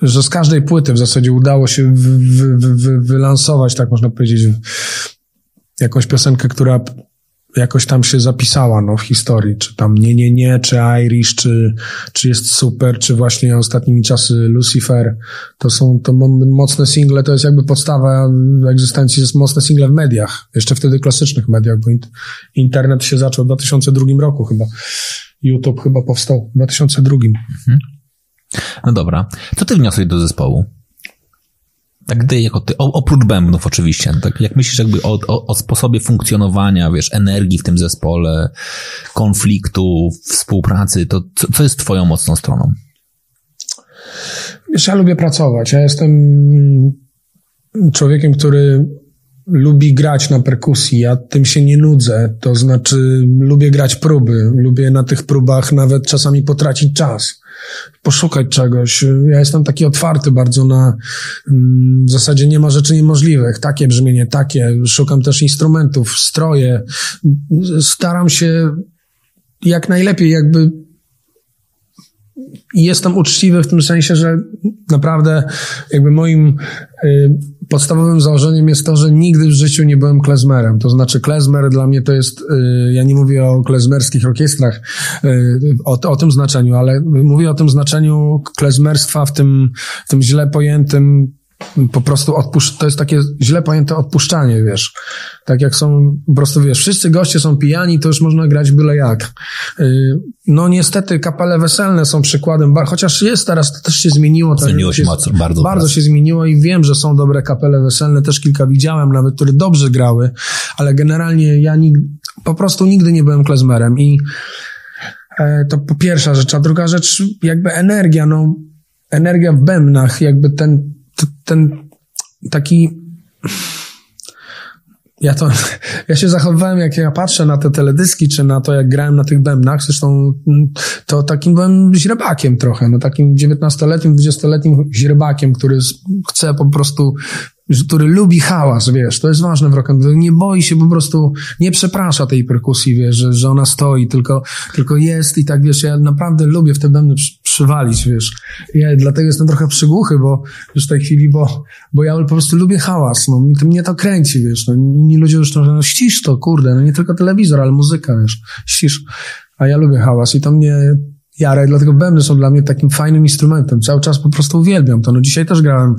że z każdej płyty w zasadzie udało się wy, wy, wy, wylansować, tak można powiedzieć, jakąś piosenkę, która jakoś tam się zapisała no, w historii, czy tam nie, nie, nie, czy Irish, czy, czy jest super, czy właśnie ostatnimi czasy Lucifer, to są to mocne single, to jest jakby podstawa egzystencji, jest mocne single w mediach, jeszcze wtedy klasycznych mediach, bo internet się zaczął w 2002 roku chyba. YouTube chyba powstał w 2002. Mhm. No dobra. Co ty wniosłeś do zespołu? Tak ty jako ty, oprócz bębnów oczywiście, tak jak myślisz jakby o, o, o, sposobie funkcjonowania, wiesz, energii w tym zespole, konfliktu, współpracy, to co, co jest twoją mocną stroną? Wiesz, ja lubię pracować. Ja jestem człowiekiem, który lubi grać na perkusji, ja tym się nie nudzę, to znaczy lubię grać próby, lubię na tych próbach nawet czasami potracić czas, poszukać czegoś. Ja jestem taki otwarty bardzo na, mm, w zasadzie nie ma rzeczy niemożliwych, takie brzmienie, takie, szukam też instrumentów, stroje, staram się jak najlepiej jakby jestem uczciwy w tym sensie, że naprawdę jakby moim y, podstawowym założeniem jest to, że nigdy w życiu nie byłem klezmerem. To znaczy klezmer dla mnie to jest, y, ja nie mówię o klezmerskich orkiestrach, y, o, o tym znaczeniu, ale mówię o tym znaczeniu klezmerstwa w tym, w tym źle pojętym po prostu odpuszcz, to jest takie źle pojęte odpuszczanie, wiesz. Tak jak są, po prostu wiesz, wszyscy goście są pijani, to już można grać byle jak. Y, no niestety kapele weselne są przykładem, chociaż jest teraz, to też się zmieniło. Zmieniło się bardzo. Bardzo, bardzo się zmieniło i wiem, że są dobre kapele weselne, też kilka widziałem nawet, które dobrze grały, ale generalnie ja nigdy, po prostu nigdy nie byłem klezmerem i e, to po pierwsza rzecz, a druga rzecz, jakby energia, no, energia w bębnach, jakby ten, ten taki ja to, ja się zachowywałem, jak ja patrzę na te teledyski, czy na to, jak grałem na tych bębnach, zresztą to takim byłem źrebakiem trochę, no takim 19-letnim, 20-letnim źrebakiem, który chce po prostu który lubi hałas, wiesz, to jest ważne w nie boi się po prostu, nie przeprasza tej perkusji, wiesz, że, że ona stoi, tylko, tylko jest i tak, wiesz, ja naprawdę lubię w te bębny przywalić, wiesz. Ja dlatego jestem trochę przygłuchy, bo już w tej chwili, bo, bo ja po prostu lubię hałas, no, mnie to kręci, wiesz, no, inni ludzie już to, no ścisz to, kurde, no nie tylko telewizor, ale muzyka, wiesz, ścisz. A ja lubię hałas i to mnie jara dlatego bębny są dla mnie takim fajnym instrumentem. Cały czas po prostu uwielbiam to. No dzisiaj też grałem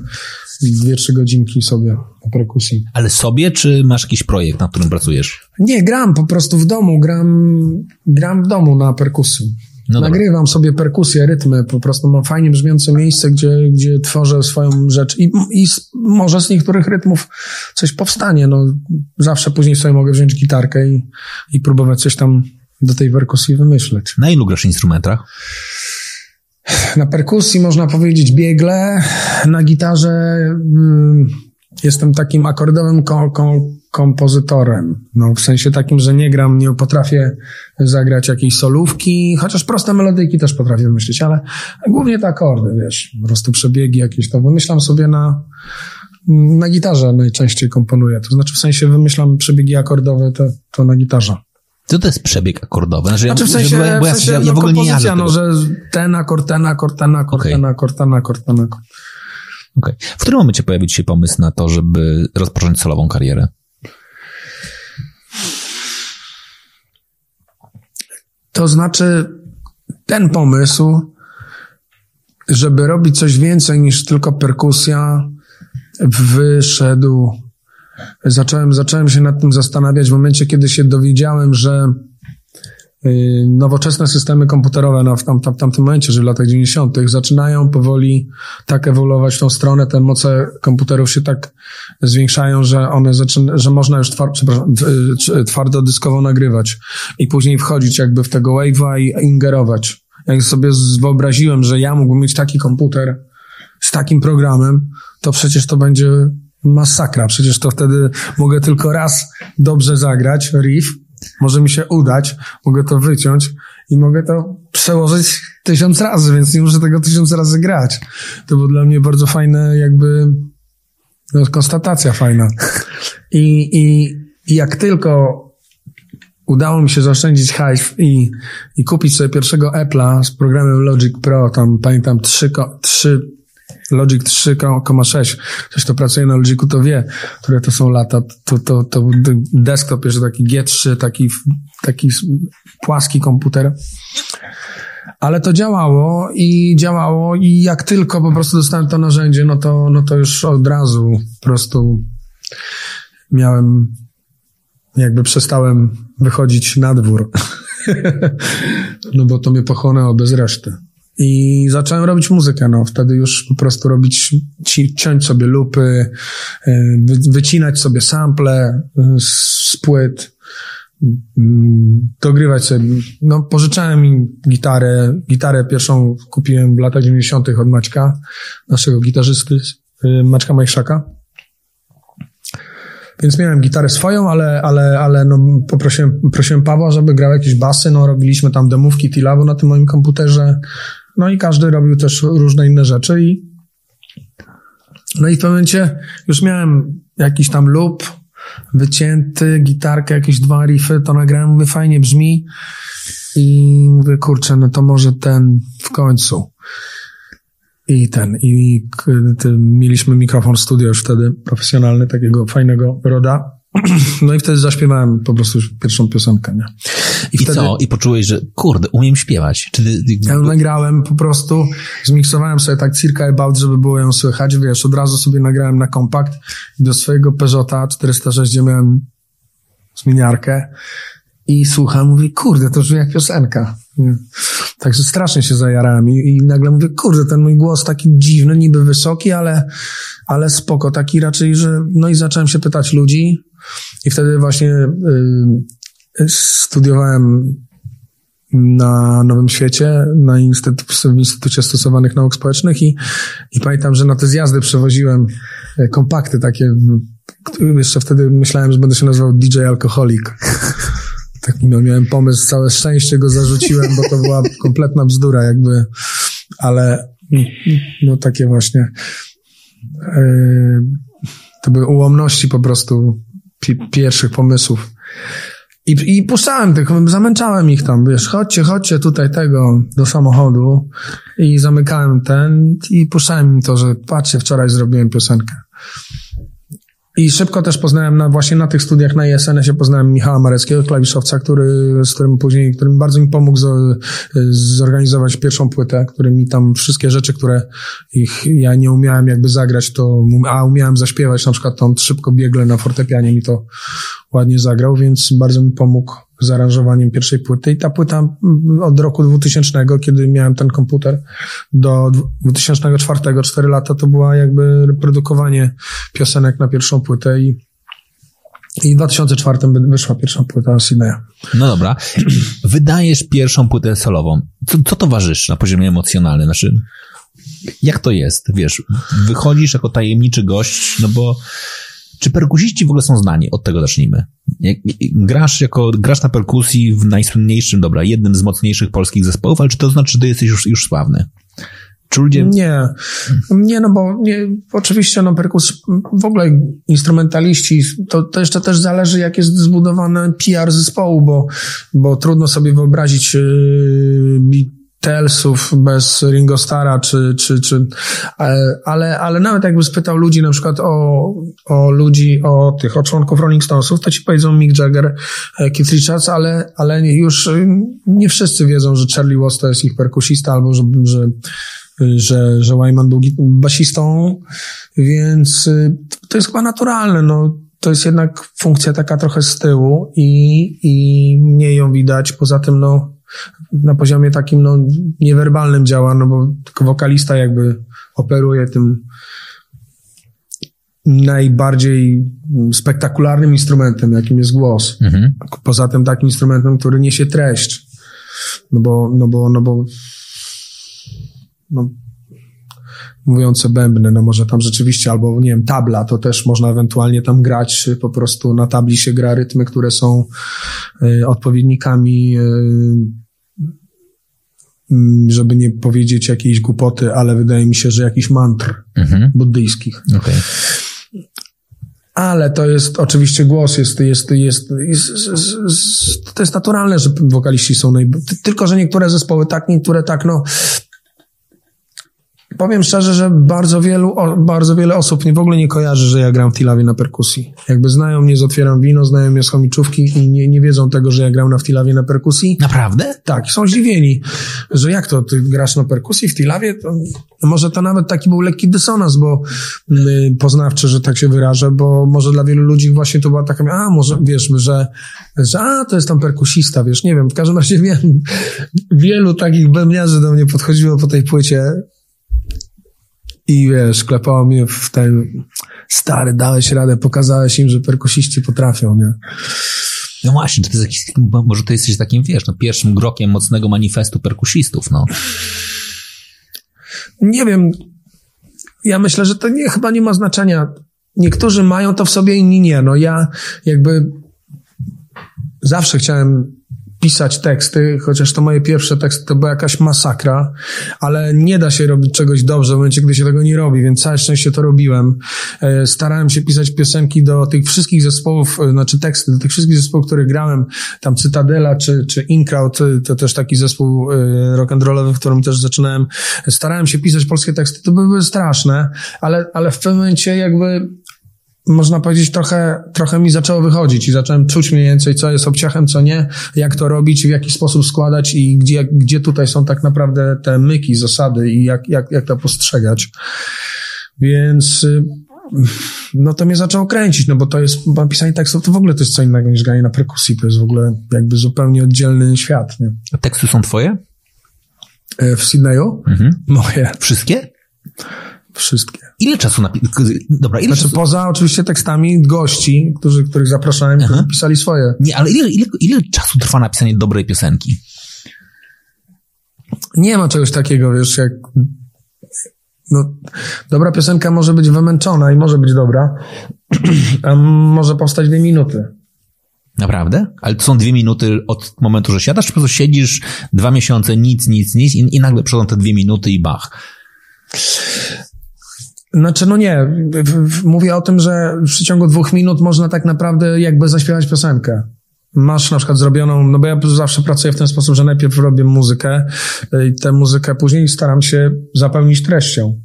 dwie, trzy godzinki sobie na perkusji. Ale sobie, czy masz jakiś projekt, na którym pracujesz? Nie, gram po prostu w domu, gram, gram w domu na perkusji. No Nagrywam sobie perkusję, rytmy, po prostu mam fajnie brzmiące miejsce, gdzie, gdzie tworzę swoją rzecz i, i może z niektórych rytmów coś powstanie, no zawsze później sobie mogę wziąć gitarkę i, i próbować coś tam do tej perkusji wymyśleć. Na ilu grasz instrumentach? Na perkusji można powiedzieć biegle, na gitarze mm, jestem takim akordowym ko ko kompozytorem. No, w sensie takim, że nie gram, nie potrafię zagrać jakiejś solówki, chociaż proste melodyjki też potrafię wymyślić, ale głównie te akordy, wiesz, po prostu przebiegi jakieś to wymyślam sobie na, na gitarze najczęściej komponuję. To znaczy w sensie wymyślam przebiegi akordowe, to, to na gitarze. Co to jest przebieg akordowy? Znaczy, znaczy w sensie, bo ja, w sensie, ja, ja w ogóle nie jadę no, że ten akord, ten akord, ten akord, okay. ten akord, ten akord, ten akord. Okay. W którym momencie pojawił się pomysł na to, żeby rozpocząć solową karierę? To znaczy, ten pomysł, żeby robić coś więcej niż tylko perkusja, wyszedł zacząłem, zacząłem się nad tym zastanawiać w momencie, kiedy się dowiedziałem, że nowoczesne systemy komputerowe no, w, tam, tam, tamtym momencie, że w latach 90. zaczynają powoli tak ewoluować w tą stronę, te moce komputerów się tak zwiększają, że one zaczyna, że można już twar, y, twardo dyskowo nagrywać i później wchodzić jakby w tego wave'a i ingerować. Jak sobie wyobraziłem, że ja mógłbym mieć taki komputer z takim programem, to przecież to będzie masakra. Przecież to wtedy mogę tylko raz dobrze zagrać riff, może mi się udać, mogę to wyciąć i mogę to przełożyć tysiąc razy, więc nie muszę tego tysiąc razy grać. To było dla mnie bardzo fajne, jakby no, konstatacja fajna. I, i, jak tylko udało mi się zaoszczędzić hajs i, i kupić sobie pierwszego Apple'a z programem Logic Pro, tam pamiętam trzy, trzy Logic 3,6. Ktoś, kto pracuje na Logicu, to wie, które to są lata. To, to, to desktop jest taki G3, taki, taki płaski komputer. Ale to działało i działało i jak tylko po prostu dostałem to narzędzie, no to, no to już od razu po prostu miałem, jakby przestałem wychodzić na dwór. no bo to mnie pochłonęło bez reszty. I zacząłem robić muzykę, no wtedy już po prostu robić, ciąć sobie lupy, y, wycinać sobie sample y, z płyt, mm, dogrywać sobie, no pożyczałem im gitarę, gitarę pierwszą kupiłem w latach 90. od Maćka, naszego gitarzysty, y, Maćka Majszaka. Więc miałem gitarę swoją, ale, ale, ale no poprosiłem, prosiłem Pawła, żeby grał jakieś basy, no robiliśmy tam demówki T-Labu na tym moim komputerze, no i każdy robił też różne inne rzeczy i no i w pewnym momencie już miałem jakiś tam loop wycięty, gitarkę, jakieś dwa riffy, to nagrałem, mówię, fajnie brzmi i mówię, kurczę, no to może ten w końcu. I ten, i mieliśmy mikrofon studio już wtedy, profesjonalny, takiego fajnego roda. No i wtedy zaśpiewałem po prostu pierwszą piosenkę, nie? I, I wtedy... co? I poczułeś, że kurde, umiem śpiewać. Czy. Ja ją nagrałem po prostu, zmiksowałem sobie tak circa about, żeby było ją słychać, wiesz, od razu sobie nagrałem na kompakt i do swojego Peugeota 406 miałem zmieniarkę i słucham, mówię, kurde, to brzmi jak piosenka. Także strasznie się zajarałem i, i nagle mówię, kurde, ten mój głos taki dziwny, niby wysoki, ale, ale spoko, taki raczej, że, no i zacząłem się pytać ludzi i wtedy właśnie y, studiowałem na Nowym Świecie, na w Instytucie Stosowanych Nauk Społecznych i, i pamiętam, że na te zjazdy przewoziłem e, kompakty takie, jeszcze wtedy myślałem, że będę się nazywał DJ Alkoholik. Taki miałem pomysł, całe szczęście go zarzuciłem, bo to była kompletna bzdura jakby, ale no takie właśnie yy, to były ułomności po prostu pierwszych pomysłów. I, I puszczałem tych, zamęczałem ich tam, wiesz, chodźcie, chodźcie tutaj tego do samochodu i zamykałem ten i puszczałem im to, że patrzcie, wczoraj zrobiłem piosenkę. I szybko też poznałem na, właśnie na tych studiach na ISN-ie poznałem Michała Mareckiego, klawiszowca, który, z którym później, którym bardzo mi pomógł z, zorganizować pierwszą płytę, który mi tam wszystkie rzeczy, które ich, ja nie umiałem jakby zagrać, to, a umiałem zaśpiewać, na przykład tą szybko biegle na fortepianie mi to ładnie zagrał, więc bardzo mi pomógł z aranżowaniem pierwszej płyty. I ta płyta od roku 2000, kiedy miałem ten komputer, do 2004, 4 lata, to była jakby reprodukowanie piosenek na pierwszą płytę i i w 2004 wyszła pierwsza płyta Sineya. No dobra. Wydajesz pierwszą płytę solową. Co, co towarzyszy na poziomie emocjonalnym? Znaczy, jak to jest? Wiesz, wychodzisz jako tajemniczy gość, no bo czy perkusiści w ogóle są znani? Od tego zacznijmy. Grasz jako, grasz na perkusji w najsłynniejszym, dobra, jednym z mocniejszych polskich zespołów, ale czy to znaczy, że ty jesteś już, już sławny? Czy ludzie... Nie, nie, no bo nie, oczywiście no perkus, w ogóle instrumentaliści, to, to jeszcze też zależy jak jest zbudowany PR zespołu, bo, bo trudno sobie wyobrazić yy, Telsów bez Ringo Stara, czy, czy, czy, ale, ale nawet jakby spytał ludzi na przykład o, o ludzi, o tych, o członków Rolling Stonesów, to ci powiedzą Mick Jagger, e, Keith Richards, ale, ale już y, nie wszyscy wiedzą, że Charlie Watts to jest ich perkusista, albo że, że, że, że Wyman był basistą, więc to jest chyba naturalne, no to jest jednak funkcja taka trochę z tyłu i, i mniej ją widać. Poza tym, no, na poziomie takim no, niewerbalnym działa, no bo tylko wokalista jakby operuje tym najbardziej spektakularnym instrumentem, jakim jest głos. Mhm. Poza tym takim instrumentem, który niesie treść. No bo, no bo, no bo, no, mówiące bębny, no może tam rzeczywiście, albo nie wiem, tabla, to też można ewentualnie tam grać, po prostu na tabli się gra rytmy, które są y, odpowiednikami y, Mm, żeby nie powiedzieć jakiejś głupoty, ale wydaje mi się, że jakiś mantr mhm. buddyjskich. Okay. Ale to jest oczywiście głos, jest, jest, jest, jest, jest to jest naturalne, że wokaliści są naj... Tylko, że niektóre zespoły tak, niektóre tak, no Powiem szczerze, że bardzo wielu, bardzo wiele osób nie, w ogóle nie kojarzy, że ja gram w Tilawie na perkusji. Jakby znają mnie z Otwieram Wino, znają mnie z chomiczówki i nie, nie wiedzą tego, że ja gram na w Tilawie na perkusji. Naprawdę? Tak, są zdziwieni, że jak to, ty grasz na perkusji w Tilawie? To, może to nawet taki był lekki dysonans, bo y, poznawczy, że tak się wyrażę, bo może dla wielu ludzi właśnie to była taka, a może wiesz, że, że a, to jest tam perkusista, wiesz, nie wiem, w każdym razie wiem, wielu takich bębniarzy do mnie podchodziło po tej płycie i wiesz, klepało mnie w ten stary, dałeś radę, pokazałeś im, że perkusiści potrafią, nie? No właśnie, to jest jakiś, może to jesteś takim, wiesz, no, pierwszym krokiem mocnego manifestu perkusistów, no. Nie wiem. Ja myślę, że to nie, chyba nie ma znaczenia. Niektórzy mają to w sobie, inni nie. No ja jakby zawsze chciałem pisać teksty, chociaż to moje pierwsze teksty to była jakaś masakra, ale nie da się robić czegoś dobrze w momencie, gdy się tego nie robi, więc całe szczęście to robiłem. E, starałem się pisać piosenki do tych wszystkich zespołów, e, znaczy teksty, do tych wszystkich zespołów, które grałem, tam Cytadela czy, czy Inkraut, e, to też taki zespół rock'n'rollowy, w którym też zaczynałem. Starałem się pisać polskie teksty, to były straszne, ale, ale w pewnym momencie jakby można powiedzieć, trochę, trochę mi zaczęło wychodzić i zacząłem czuć mniej więcej, co jest obciachem, co nie, jak to robić, w jaki sposób składać i gdzie, gdzie tutaj są tak naprawdę te myki, zasady i jak, jak, jak to postrzegać. Więc y, no to mnie zaczęło kręcić, no bo to jest, bo pisanie tekstów to w ogóle to jest co innego niż granie na perkusji, to jest w ogóle jakby zupełnie oddzielny świat, nie? A teksty są twoje? E, w Sydneyu? Mhm. Moje. Wszystkie? Wszystkie. Ile czasu napi... Dobra, ile Znaczy czasu... poza oczywiście tekstami gości, którzy, których zapraszałem, którzy pisali swoje. Nie, ale ile, ile, ile czasu trwa napisanie dobrej piosenki? Nie ma czegoś takiego, wiesz, jak no, dobra piosenka może być wymęczona i może być dobra, a może powstać dwie minuty. Naprawdę? Ale to są dwie minuty od momentu, że siadasz, czy po prostu siedzisz dwa miesiące, nic, nic, nic i, i nagle przychodzą te dwie minuty i bach. Znaczy, no nie. Mówię o tym, że w przeciągu dwóch minut można tak naprawdę jakby zaśpiewać piosenkę. Masz na przykład zrobioną, no bo ja zawsze pracuję w ten sposób, że najpierw robię muzykę i tę muzykę później staram się zapełnić treścią.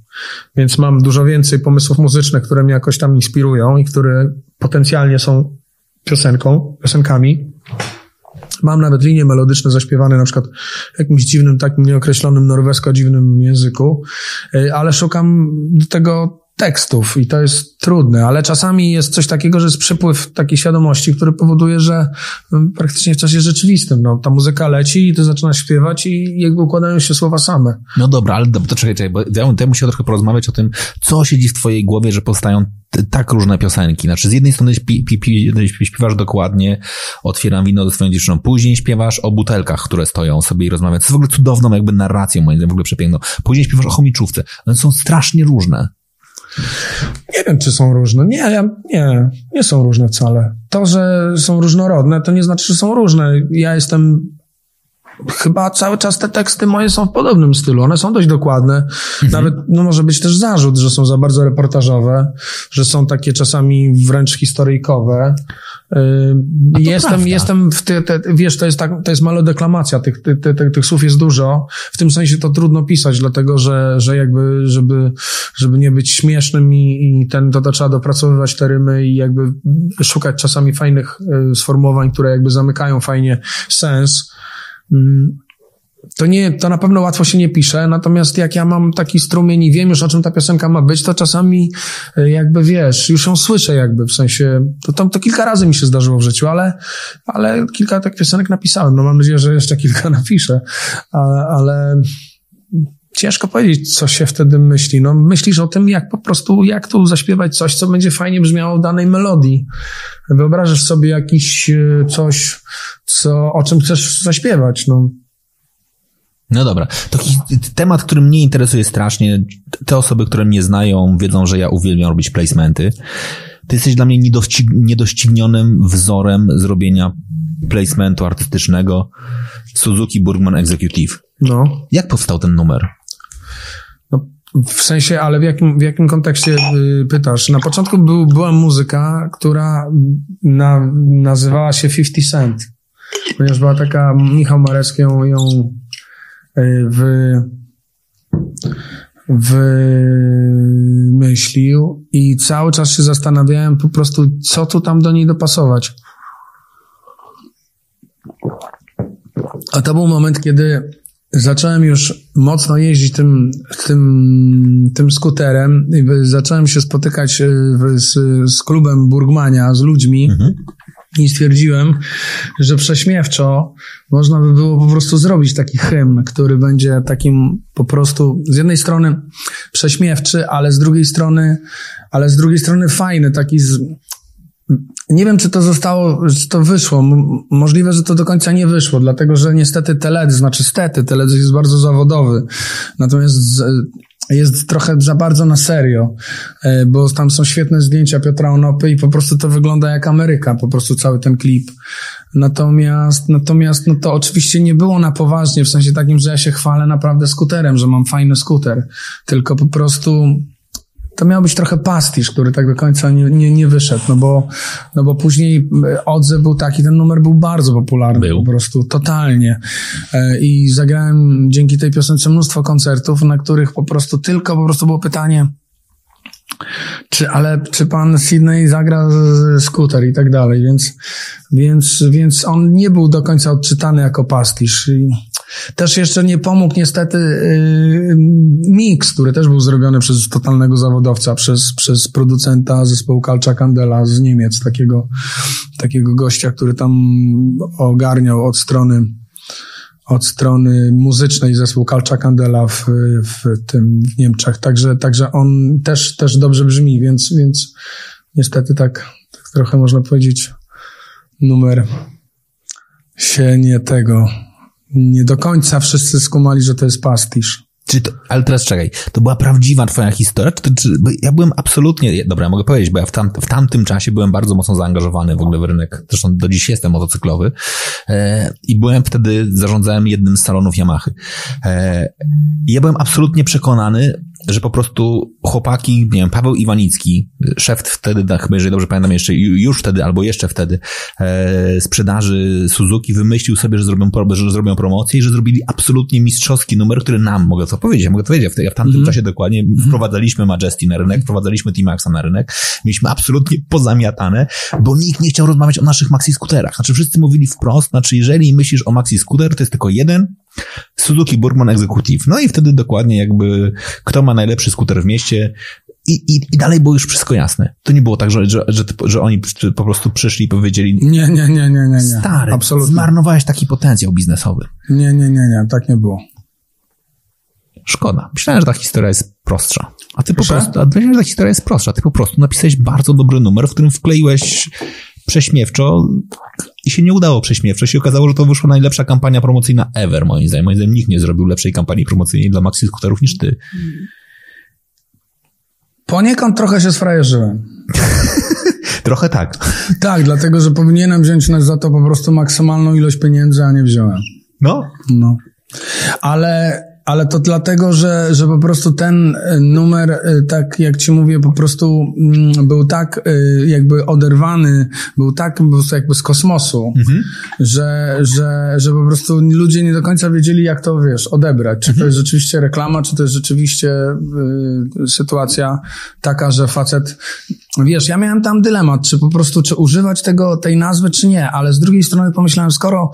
Więc mam dużo więcej pomysłów muzycznych, które mnie jakoś tam inspirują i które potencjalnie są piosenką, piosenkami. Mam nawet linie melodyczne zaśpiewane na przykład w jakimś dziwnym, takim nieokreślonym norwesko-dziwnym języku, e, ale szukam do tego tekstów i to jest trudne, ale czasami jest coś takiego, że jest przepływ takiej świadomości, który powoduje, że mm, praktycznie w czasie rzeczywistym, no, ta muzyka leci i ty zaczynasz śpiewać i jakby układają się słowa same. No dobra, ale to czekaj, czekaj, bo ja bym musiał trochę porozmawiać o tym, co siedzi w twojej głowie, że powstają tak różne piosenki. Znaczy, z jednej strony pi, pi, pi, śpiewasz dokładnie, otwieram wino do swoją dziewczyną, później śpiewasz o butelkach, które stoją sobie i rozmawiają. To jest w ogóle cudowną jakby narracją, moim zdaniem, w ogóle przepiękną. Później śpiewasz o chomiczówce. One są strasznie różne. Nie wiem, czy są różne. Nie, ja, nie, nie są różne wcale. To, że są różnorodne, to nie znaczy, że są różne. Ja jestem chyba cały czas te teksty moje są w podobnym stylu. One są dość dokładne. Mhm. Nawet no, może być też zarzut, że są za bardzo reportażowe, że są takie czasami wręcz historyjkowe. Jestem, jestem w te, te, wiesz, to jest tak, to jest malodeklamacja, tych, tych, tych, tych słów jest dużo. W tym sensie to trudno pisać, dlatego że, że jakby, żeby, żeby nie być śmiesznym i, i ten, to, to trzeba dopracowywać te rymy i jakby szukać czasami fajnych y, sformułowań, które jakby zamykają fajnie sens. To nie, to na pewno łatwo się nie pisze, natomiast jak ja mam taki strumień i wiem już o czym ta piosenka ma być, to czasami e, jakby wiesz, już ją słyszę jakby, w sensie, to, to, to kilka razy mi się zdarzyło w życiu, ale, ale kilka tak piosenek napisałem, no mam nadzieję, że jeszcze kilka napiszę, ale ciężko powiedzieć, co się wtedy myśli. No, myślisz o tym, jak po prostu, jak tu zaśpiewać coś, co będzie fajnie brzmiało w danej melodii. Wyobrażasz sobie jakiś e, coś, co, o czym chcesz zaśpiewać, no. No dobra. Taki temat, który mnie interesuje strasznie. Te osoby, które mnie znają, wiedzą, że ja uwielbiam robić placementy. Ty jesteś dla mnie niedościg niedoścignionym wzorem zrobienia placementu artystycznego Suzuki Burgman Executive. No. Jak powstał ten numer? No, w sensie, ale w jakim, w jakim kontekście y, pytasz? Na początku był, była muzyka, która na, nazywała się 50 Cent. Ponieważ była taka, Michał Marecki ją, ją w, wymyślił i cały czas się zastanawiałem po prostu, co tu tam do niej dopasować. A to był moment, kiedy zacząłem już mocno jeździć tym, tym, tym skuterem i zacząłem się spotykać e, z, z klubem Burgmania, z ludźmi. Mhm. I stwierdziłem, że prześmiewczo można by było po prostu zrobić taki hymn, który będzie takim po prostu z jednej strony prześmiewczy, ale z drugiej strony, ale z drugiej strony fajny, taki z, nie wiem, czy to zostało, czy to wyszło. Możliwe, że to do końca nie wyszło, dlatego że niestety teledysk, znaczy stety, teledysk jest bardzo zawodowy. Natomiast jest trochę za bardzo na serio, e, bo tam są świetne zdjęcia Piotra Onopy i po prostu to wygląda jak Ameryka, po prostu cały ten klip. Natomiast, natomiast, no to oczywiście nie było na poważnie, w sensie takim, że ja się chwalę naprawdę skuterem, że mam fajny skuter, tylko po prostu to miał być trochę pastisz, który tak do końca nie, nie, nie wyszedł, no bo, no bo później e, odzew był taki, ten numer był bardzo popularny, był. po prostu totalnie. E, I zagrałem dzięki tej piosence mnóstwo koncertów, na których po prostu tylko po prostu było pytanie, czy, ale czy pan Sydney zagra skuter i tak dalej, więc, więc, więc on nie był do końca odczytany jako pastisz. I też jeszcze nie pomógł niestety yy, mix, który też był zrobiony przez totalnego zawodowca, przez, przez producenta zespołu Kalcza Candela z Niemiec, takiego, takiego gościa, który tam ogarniał od strony od strony muzycznej zespół Kalcza Candela w, w tym w Niemczech. Także, także on też, też dobrze brzmi, więc, więc niestety tak, tak trochę można powiedzieć numer się nie tego, nie do końca wszyscy skumali, że to jest pastisz. Czy to, ale teraz czekaj, to była prawdziwa twoja historia? Czy, czy, ja byłem absolutnie, dobra, mogę powiedzieć, bo ja w, tam, w tamtym czasie byłem bardzo mocno zaangażowany w ogóle w rynek, zresztą do dziś jestem motocyklowy e, i byłem wtedy, zarządzałem jednym z salonów Yamahy. E, ja byłem absolutnie przekonany, że po prostu chłopaki, nie wiem, Paweł Iwanicki, szef wtedy, chyba jeżeli dobrze pamiętam jeszcze, już wtedy albo jeszcze wtedy, e, sprzedaży Suzuki wymyślił sobie, że zrobią, że zrobią promocję i że zrobili absolutnie mistrzowski numer, który nam, mogę to powiedzieć, ja mogę to powiedzieć, w, w tamtym mm. czasie dokładnie wprowadzaliśmy Majesty na rynek, wprowadzaliśmy T-Maxa na rynek, mieliśmy absolutnie pozamiatane, bo nikt nie chciał rozmawiać o naszych maxi skuterach. Znaczy wszyscy mówili wprost, znaczy jeżeli myślisz o maxi skuter, to jest tylko jeden, Suzuki Burman Executive. No i wtedy dokładnie jakby kto ma najlepszy skuter w mieście i, i, i dalej było już wszystko jasne. To nie było tak, że, że, że, że oni po prostu przyszli i powiedzieli nie, nie, nie, nie, nie, nie. Stary, Absolutnie. zmarnowałeś taki potencjał biznesowy. Nie, nie, nie, nie, tak nie było. Szkoda. Myślałem, że ta historia jest prostsza. A ty Proszę? po prostu, a myślałem, że ta historia jest prostsza. Ty po prostu napisałeś bardzo dobry numer, w którym wkleiłeś prześmiewczo i się nie udało prześmiewczo. Się okazało, że to wyszła najlepsza kampania promocyjna ever, moim zdaniem. Moim zdaniem nikt nie zrobił lepszej kampanii promocyjnej dla maxi skuterów niż ty. Poniekąd trochę się sfrajerzyłem. trochę tak. Tak, dlatego, że powinienem wziąć za to po prostu maksymalną ilość pieniędzy, a nie wziąłem. No. No. Ale ale to dlatego, że, że po prostu ten e, numer, e, tak jak ci mówię, po prostu mm, był tak e, jakby oderwany, był tak po prostu jakby z kosmosu, mhm. że, że, że po prostu ludzie nie do końca wiedzieli, jak to, wiesz, odebrać. Czy mhm. to jest rzeczywiście reklama, czy to jest rzeczywiście y, sytuacja taka, że facet, wiesz, ja miałem tam dylemat, czy po prostu, czy używać tego, tej nazwy, czy nie, ale z drugiej strony pomyślałem, skoro,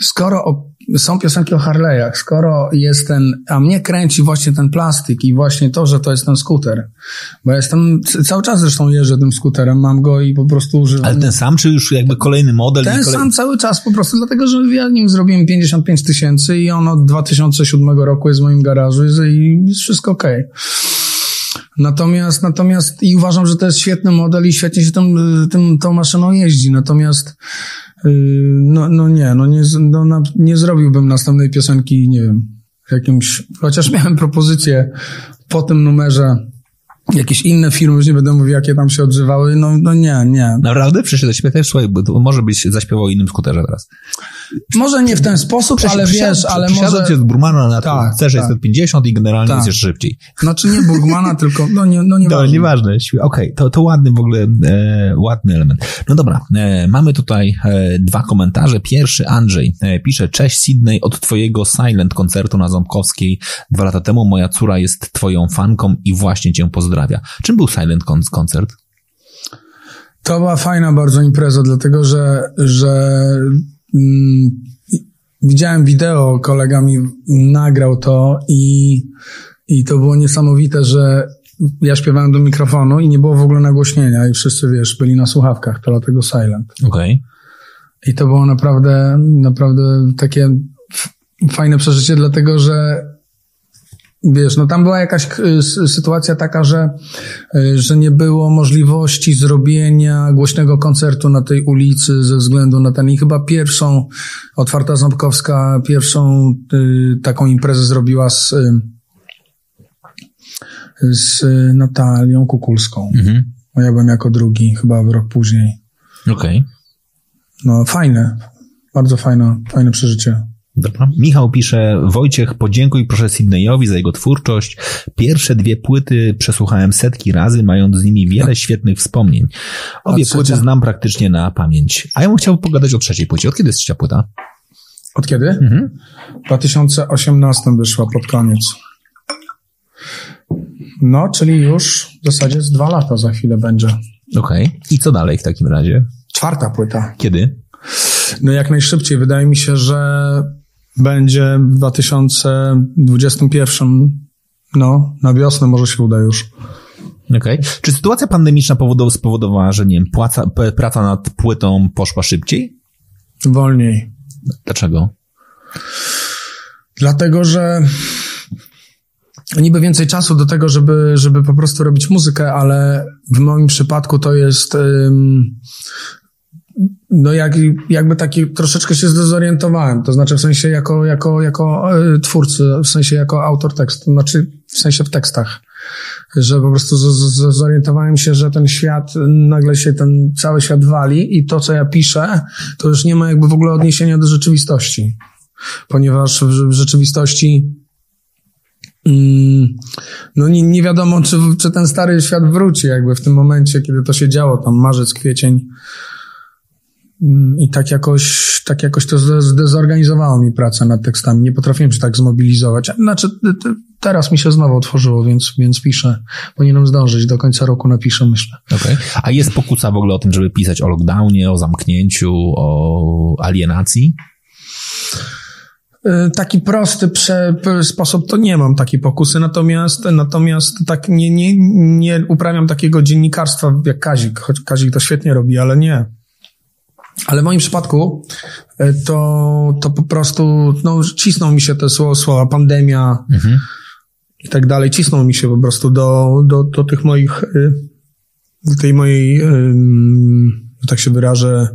skoro są piosenki o Harley'ach, skoro jest ten, a mnie kręci właśnie ten plastik i właśnie to, że to jest ten skuter, bo ja jestem, cały czas zresztą jeżdżę tym skuterem, mam go i po prostu używam. Ale ten sam, czy już jakby kolejny model? Ten kolej... sam cały czas po prostu, dlatego, że ja nim zrobiłem 55 tysięcy i on od 2007 roku jest w moim garażu i jest wszystko okej. Okay. Natomiast, natomiast i uważam, że to jest świetny model i świetnie się tym, tym, tą maszyną jeździ. Natomiast Yy, no, no nie, no nie, no, nie zrobiłbym następnej piosenki, nie wiem, jakimś, chociaż miałem propozycję po tym numerze jakieś inne firmy, już nie będę mówił, jakie tam się odzywały, no, no nie, nie. Naprawdę? Przyszedł do ciebie? Słuchaj, bo może byś zaśpiewał innym skuterze teraz. Może nie w ten sposób, ale wiesz, ale może... jest Burmana na Tak, C650 i generalnie Tak. jest jeszcze szybciej. Znaczy nie Burgmana, tylko, no nie, no nie No, nieważne. Świ- Okej, to, to ładny w ogóle, e, ładny element. No dobra, e, mamy tutaj e, dwa komentarze. Pierwszy, Andrzej, e, pisze, cześć Sydney, od twojego Silent koncertu na Ząbkowskiej dwa lata temu moja córa jest twoją fanką i właśnie cię pozdrawia. Czym był Silent kon- koncert? To była fajna bardzo impreza, dlatego że, że widziałem wideo, kolega mi nagrał to i, i to było niesamowite, że ja śpiewałem do mikrofonu i nie było w ogóle nagłośnienia i wszyscy, wiesz, byli na słuchawkach, to dlatego silent. Okej. I to było naprawdę, naprawdę takie fajne przeżycie, dlatego że wiesz, no tam była jakaś sytuacja taka, że, y, że nie było możliwości zrobienia głośnego koncertu na tej ulicy ze względu na ten i chyba pierwszą, Otwarta Ząbkowska, pierwszą y, taką imprezę zrobiła z, y, z Natalią Kukulską. Mhm. A Ja byłem jako drugi, chyba rok później. Okej. No fajne, bardzo fajne, fajne przeżycie. Dobra. Michał pisze, Wojciech, podziękuj proszę Sydneyowi za jego twórczość. Pierwsze dwie płyty przesłuchałem setki razy, mając z nimi wiele świetnych wspomnień. Obie płyty znam praktycznie na pamięć. A ja bym chciał pogadać o trzeciej płycie. Od kiedy jest trzecia płyta? Od kiedy? Mhm. W 2018 wyszła pod koniec. No, czyli już w zasadzie z dwa lata za chwilę będzie. Okej. I co dalej w takim razie? Czwarta płyta. Kiedy? No jak najszybciej. Wydaje mi się, że będzie w 2021. No, na wiosnę może się uda już. Okej. Czy sytuacja pandemiczna powodow- spowodowała, że nie wiem, płaca, praca nad płytą poszła szybciej? Wolniej. Dlaczego? Dlatego, że niby więcej czasu do tego, żeby, żeby po prostu robić muzykę, ale w moim przypadku to jest no jak, jakby taki troszeczkę się zdezorientowałem, to znaczy w sensie jako, jako, jako y, twórcy, w sensie jako autor tekstu, znaczy w sensie w tekstach, że po prostu zorientowałem się, że ten świat, nagle się ten cały świat wali i to, co ja piszę, to już nie ma jakby w ogóle odniesienia do rzeczywistości ponieważ w, w rzeczywistości mm, no nie, nie wiadomo, czy, czy ten stary świat wróci jakby w tym momencie, kiedy to się działo, tam marzec, kwiecień. Mm, I tak jakoś, tak jakoś to zde- zdezorganizowało mi pracę nad tekstami. Nie potrafiłem się tak zmobilizować. Znaczy, teraz mi się znowu otworzyło, więc, więc piszę. Powinienem zdążyć. Do końca roku napiszę, myślę. Okej. A jest pokusa w ogóle o tym, żeby pisać o lockdownie, o zamknięciu, o alienacji? Y, Taki prosty prze, sposób to nie mam takiej pokusy, natomiast, natomiast tak nie, nie, nie uprawiam takiego dziennikarstwa jak Kazik, choć Kazik to świetnie robi, ale nie. Ale w moim przypadku y, to, to po prostu, no, cisną mi się te słowa, pandemia Mhm. i tak dalej, cisną mi się po prostu do, do, do tych moich, y, do tej mojej, tak się wyrażę,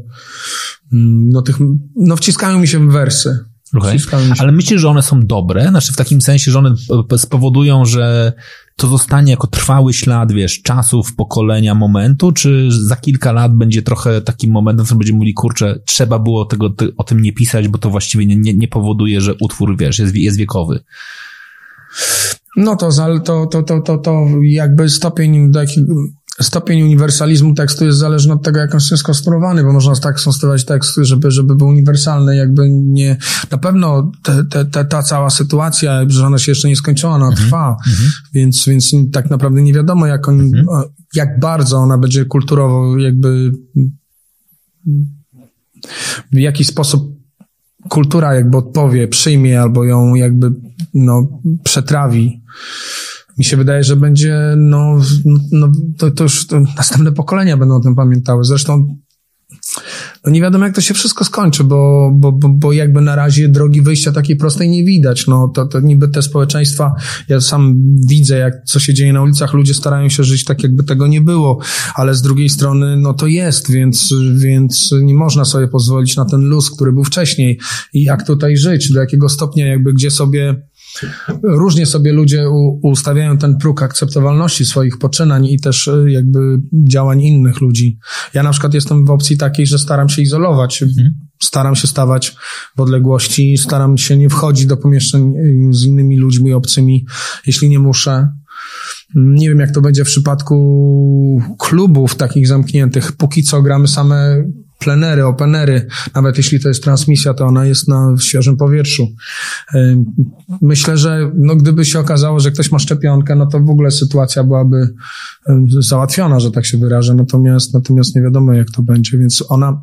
no tych, no wciskają mi się wersy. Okej. Wciskają mi się Ale myślisz, że one są dobre? Znaczy w takim sensie, że one p- spowodują, że to zostanie jako trwały ślad, wiesz, czasów, pokolenia, momentu, czy za kilka lat będzie trochę takim momentem, którym będziemy mówili, kurczę, trzeba było tego, ty, o tym nie pisać, bo to właściwie nie, nie, nie powoduje, że utwór, wiesz, jest, jest wiekowy. No to, to, to, to, to, to jakby stopień, do stopień uniwersalizmu tekstu jest zależny od tego, jak on jest skonstruowany, bo można tak skonstruować tekst, żeby, żeby był uniwersalny, jakby nie, na pewno te, te, te, ta cała sytuacja, że ona się jeszcze nie skończyła, ona trwa, więc, więc tak naprawdę nie wiadomo, jak on, o, jak bardzo ona będzie kulturowo jakby w jaki sposób kultura jakby odpowie, przyjmie albo ją jakby no, przetrawi. Mi się wydaje, że będzie, no, no to, to już to następne pokolenia będą o tym pamiętały. Zresztą no nie wiadomo, jak to się wszystko skończy, bo, bo, bo, bo jakby na razie drogi wyjścia takiej prostej nie widać. No to, to niby te społeczeństwa, ja sam widzę, jak co się dzieje na ulicach, ludzie starają się żyć tak, jakby tego nie było, ale z drugiej strony, no to jest, więc, więc nie można sobie pozwolić na ten luz, który był wcześniej. I jak tutaj żyć, do jakiego stopnia, jakby gdzie sobie różnie sobie ludzie u, ustawiają ten próg akceptowalności swoich poczynań i też y, jakby działań innych ludzi. Ja na przykład jestem w opcji takiej, że staram się izolować staram się stawać w odległości, staram się nie wchodzić do pomieszczeń y, z innymi ludźmi obcymi, jeśli nie muszę. Nie wiem, jak to będzie w przypadku klubów takich zamkniętych. Póki co gramy same plenery, openery. Nawet jeśli to jest transmisja, to ona jest na świeżym powietrzu. Myślę, że no, gdyby się okazało, że ktoś ma szczepionkę, no to w ogóle sytuacja byłaby załatwiona, że tak się wyrażę. Natomiast, natomiast nie wiadomo, jak to będzie, więc ona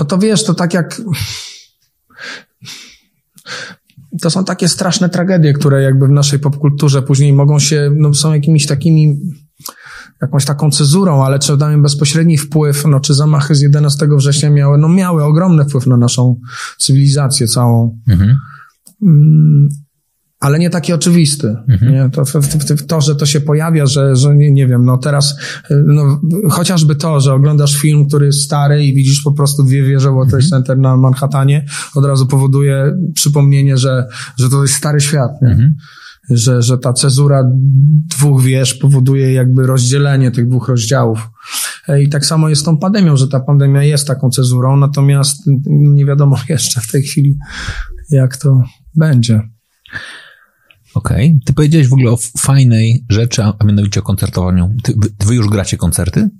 no to wiesz, to tak jak. To są takie straszne tragedie, które jakby w naszej popkulturze później mogą się, no są jakimiś takimi, jakąś taką cezurą, ale czy dają bezpośredni wpływ, no czy zamachy z 11 września miały, no miały ogromny wpływ na naszą cywilizację całą. Mhm. Mm, ale nie taki oczywisty. Mhm. Nie? To, to, to, że to się pojawia, że, że nie, nie wiem, no teraz, no, chociażby to, że oglądasz film, który jest stary i widzisz po prostu dwie wieże World Trade mhm. Center na Manhattanie, od razu powoduje przypomnienie, że, że to jest stary świat. Nie? Mhm. Że, że ta cezura dwóch wież powoduje jakby rozdzielenie tych dwóch rozdziałów. I tak samo jest z tą pandemią, że ta pandemia jest taką cezurą, natomiast nie wiadomo jeszcze w tej chwili, jak to będzie. Okej. Okay. Ty powiedziałeś w ogóle o fajnej rzeczy, a mianowicie o koncertowaniu. Ty, wy już gracie koncerty?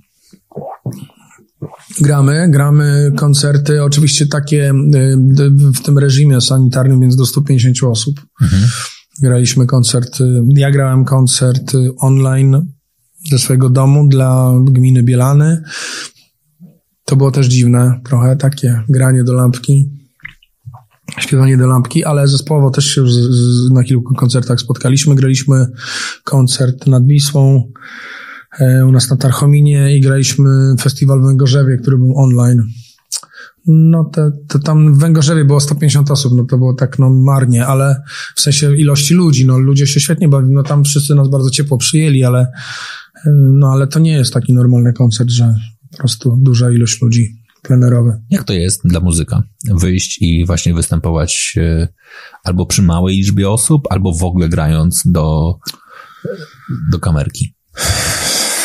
Gramy, gramy koncerty, oczywiście takie y, w tym reżimie sanitarnym, więc do 150 osób. Mhm. Graliśmy koncerty, ja grałem koncert online ze swojego domu dla gminy Bielany. To było też dziwne, trochę takie granie do lampki śpiewanie do lampki, ale zespołowo też się z, z, na kilku koncertach spotkaliśmy. Graliśmy koncert nad Wisłą e, u nas na Tarchominie i graliśmy festiwal w Węgorzewie, który był online. No to, to tam w Węgorzewie było 150 osób, no to było tak no marnie, ale w sensie ilości ludzi, no ludzie się świetnie bawili, no tam wszyscy nas bardzo ciepło przyjęli, ale no ale to nie jest taki normalny koncert, że po prostu duża ilość ludzi plenerowe. Jak to jest dla muzyka? Wyjść i właśnie występować e, albo przy małej liczbie osób, albo w ogóle grając do, do kamerki?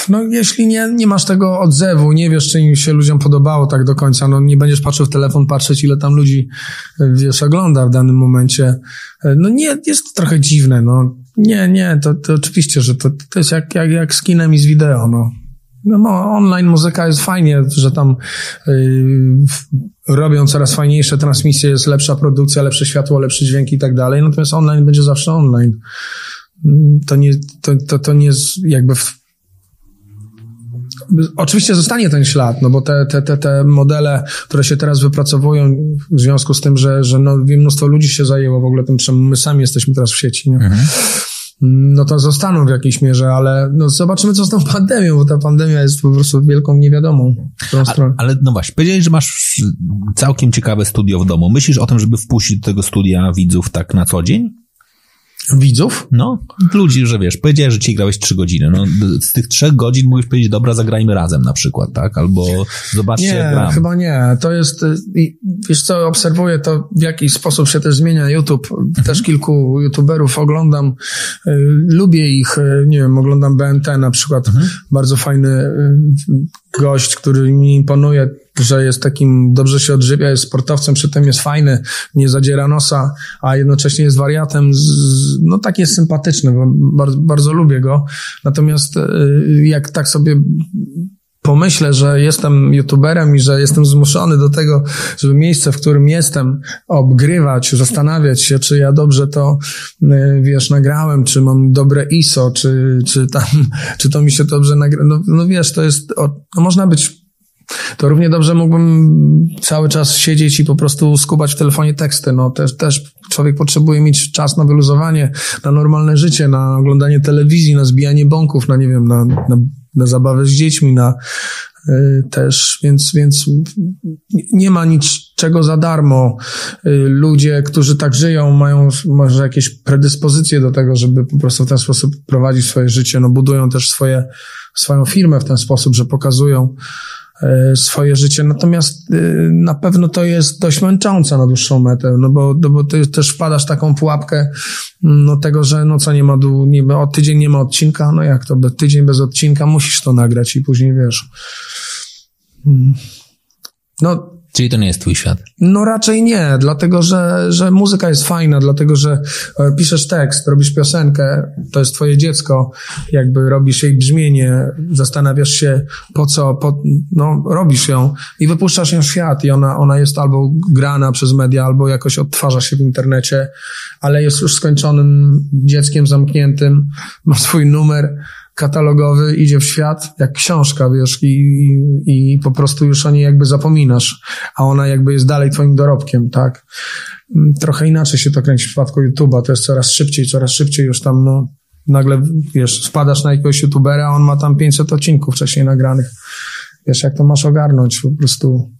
No, jeśli nie, nie masz tego odzewu, nie wiesz, czy im się ludziom podobało tak do końca, no nie będziesz patrzył w telefon, patrzeć, ile tam ludzi, e, wiesz, ogląda w danym momencie. E, no nie, jest to trochę dziwne, no. Nie, nie, to, to oczywiście, że to, to jest jak, jak, jak z kinem i z wideo, no. No, online muzyka jest fajnie, że tam yy, robią coraz fajniejsze transmisje, jest lepsza produkcja, lepsze światło, lepszy dźwięk i tak dalej, natomiast online będzie zawsze online. Mm, to nie, to, to, to nie jest jakby w, Oczywiście zostanie ten ślad, no bo te, te, te, te modele, które się teraz wypracowują w związku z tym, że, że no, mnóstwo ludzi się zajęło w ogóle tym, czym my sami jesteśmy teraz w sieci. Nie? Mhm no to zostaną w jakiejś mierze, ale no zobaczymy, co z tą pandemią, bo ta pandemia jest po prostu wielką niewiadomą. Ale, ale no właśnie, powiedziałeś, że masz całkiem ciekawe studio w domu. Myślisz o tym, żeby wpuścić do tego studia widzów tak na co dzień? Widzów? No, ludzi, że wiesz, powiedziałeś, że ci grałeś trzy godziny. No, z tych trzech godzin mógłbyś powiedzieć, dobra, zagrajmy razem na przykład, tak? Albo zobaczcie, nie, jak gram. chyba nie. To jest, y, wiesz co, obserwuję to, w jaki sposób się też zmienia YouTube. Mhm. Też kilku YouTuberów oglądam, y, lubię ich, y, nie wiem, oglądam BNT na przykład, mhm. bardzo fajny gość, który mi imponuje, że jest takim, dobrze się odżywia, jest sportowcem, przy tym jest fajny, nie zadziera nosa, a jednocześnie jest wariatem, z, no taki jest sympatyczny, bardzo, bardzo lubię go. Natomiast y, jak tak sobie pomyślę, że jestem youtuberem i że jestem zmuszony do tego, żeby miejsce, w którym jestem, obgrywać, zastanawiać się, czy ja dobrze to, y, wiesz, nagrałem, czy mam dobre ISO, czy, czy tam, czy to mi się dobrze nagra... No, no wiesz, to jest, no można być to równie dobrze mógłbym cały czas siedzieć i po prostu skubać w telefonie teksty. No też, też człowiek potrzebuje mieć czas na wyluzowanie, na normalne życie, na oglądanie telewizji, na zbijanie bąków, na nie wiem, na, na, na zabawę z dziećmi, na y, też, więc, więc nie ma niczego za darmo. Y, ludzie, którzy tak żyją, mają może jakieś predyspozycje do tego, żeby po prostu w ten sposób prowadzić swoje życie, no budują też swoje, swoją firmę w ten sposób, że pokazują swoje życie. Natomiast e, na pewno to jest dość męczące na dłuższą metę, no bo, no bo ty też wpadasz taką pułapkę no tego, że no co nie ma, nie ma, o tydzień nie ma odcinka, no jak to, tydzień bez odcinka musisz to nagrać i później wiesz. Mm. No, Czyli to nie jest twój świat. No raczej nie, dlatego że, że muzyka jest fajna, dlatego że e, piszesz tekst, robisz piosenkę, to jest twoje dziecko, jakby robisz jej brzmienie, zastanawiasz się po co, po, no robisz ją i wypuszczasz ją w świat i ona, ona jest albo grana przez media, albo jakoś odtwarza się w internecie, ale jest już skończonym dzieckiem zamkniętym, ma swój numer, katalogowy idzie w świat jak książka, wiesz, i, i, po prostu już o niej jakby zapominasz, a ona jakby jest dalej twoim dorobkiem, tak? Mm, trochę inaczej się to kręci w przypadku YouTube'a, to jest coraz szybciej, coraz szybciej już tam, no, nagle, wiesz, spadasz na jakiegoś YouTubera, a on ma tam 500 odcinków wcześniej nagranych. Wiesz, jak to masz ogarnąć po prostu.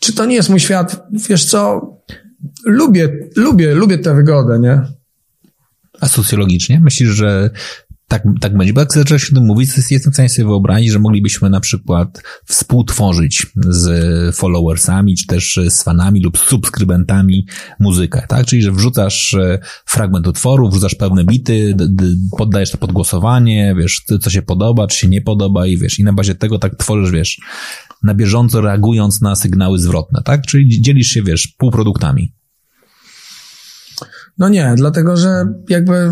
Czy to nie jest mój świat? Wiesz co? Lubię, lubię, lubię tę wygodę, nie? A socjologicznie? Myślisz, że tak, tak będzie? Bo jak zaczęłaś o tym mówić, jestem w stanie sobie wyobrazić, że moglibyśmy na przykład współtworzyć z followersami, czy też z fanami lub subskrybentami muzykę, tak? Czyli, że wrzucasz e, fragment utworu, wrzucasz pewne bity, poddajesz to pod głosowanie, wiesz, co się podoba, czy się nie podoba i wiesz, i na bazie tego tak tworzysz, wiesz, na bieżąco reagując na sygnały zwrotne, tak? Czyli dzielisz się, wiesz, półproduktami. No nie, dlatego że jakby.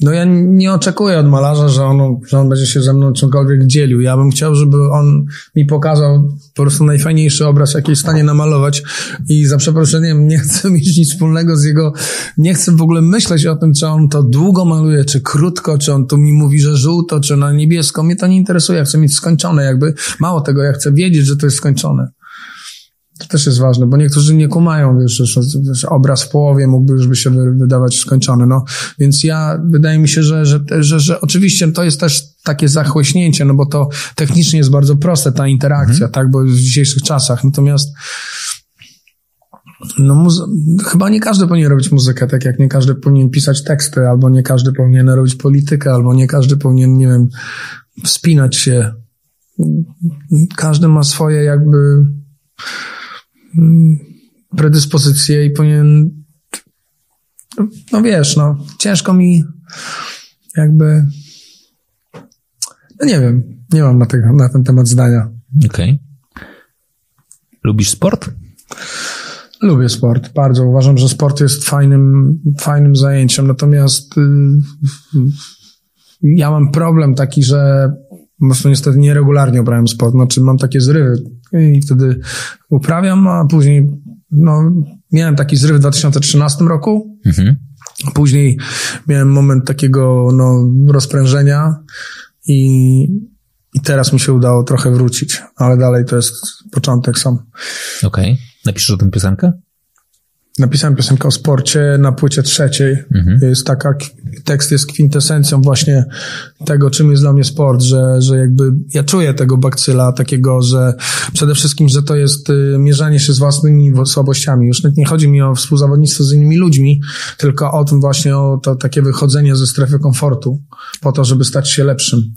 No ja nie oczekuję od malarza, że on, że on będzie się ze mną czymkolwiek dzielił. Ja bym chciał, żeby on mi pokazał po prostu najfajniejszy obraz, jaki jest w stanie namalować i za przeproszeniem nie chcę mieć nic wspólnego z jego, nie chcę w ogóle myśleć o tym, czy on to długo maluje, czy krótko, czy on tu mi mówi, że żółto, czy na niebiesko. Mnie to nie interesuje, ja chcę mieć skończone jakby. Mało tego, ja chcę wiedzieć, że to jest skończone. To też jest ważne, bo niektórzy nie kumają, wiesz, że, że obraz w połowie mógłby już by się wydawać skończony, no. Więc ja, wydaje mi się, że, że, że, że oczywiście to jest też takie zachłyśnięcie, no bo to technicznie jest bardzo proste, ta interakcja, mhm. tak, bo w dzisiejszych czasach. Natomiast no, muzy- chyba nie każdy powinien robić muzykę, tak jak nie każdy powinien pisać teksty, albo nie każdy powinien robić politykę, albo nie każdy powinien, nie wiem, wspinać się. Każdy ma swoje jakby predyspozycje i powinien, no wiesz, no, ciężko mi jakby, no nie wiem, nie mam na, tego, na ten temat zdania. Okej. Okay. Lubisz sport? Lubię sport, bardzo. Uważam, że sport jest fajnym, fajnym zajęciem, natomiast y, ja mam problem taki, że po prostu niestety nieregularnie uprawiam sport, znaczy mam takie zrywy i wtedy uprawiam, a później no, miałem taki zryw w 2013 roku. Mhm. Później miałem moment takiego no, rozprężenia i, i teraz mi się udało trochę wrócić, ale dalej to jest początek sam. Okej. Okay. Napiszesz o tym piosenkę? Napisałem piosenkę o sporcie na płycie trzeciej. Mhm. Jest taka, tekst jest kwintesencją właśnie tego, czym jest dla mnie sport, że, że jakby ja czuję tego bakcyla takiego, że przede wszystkim, że to jest y, mierzenie się z własnymi słabościami. Już nie chodzi mi o współzawodnictwo z innymi ludźmi, tylko o tym właśnie, o to takie wychodzenie ze strefy komfortu, po to, żeby stać się lepszym.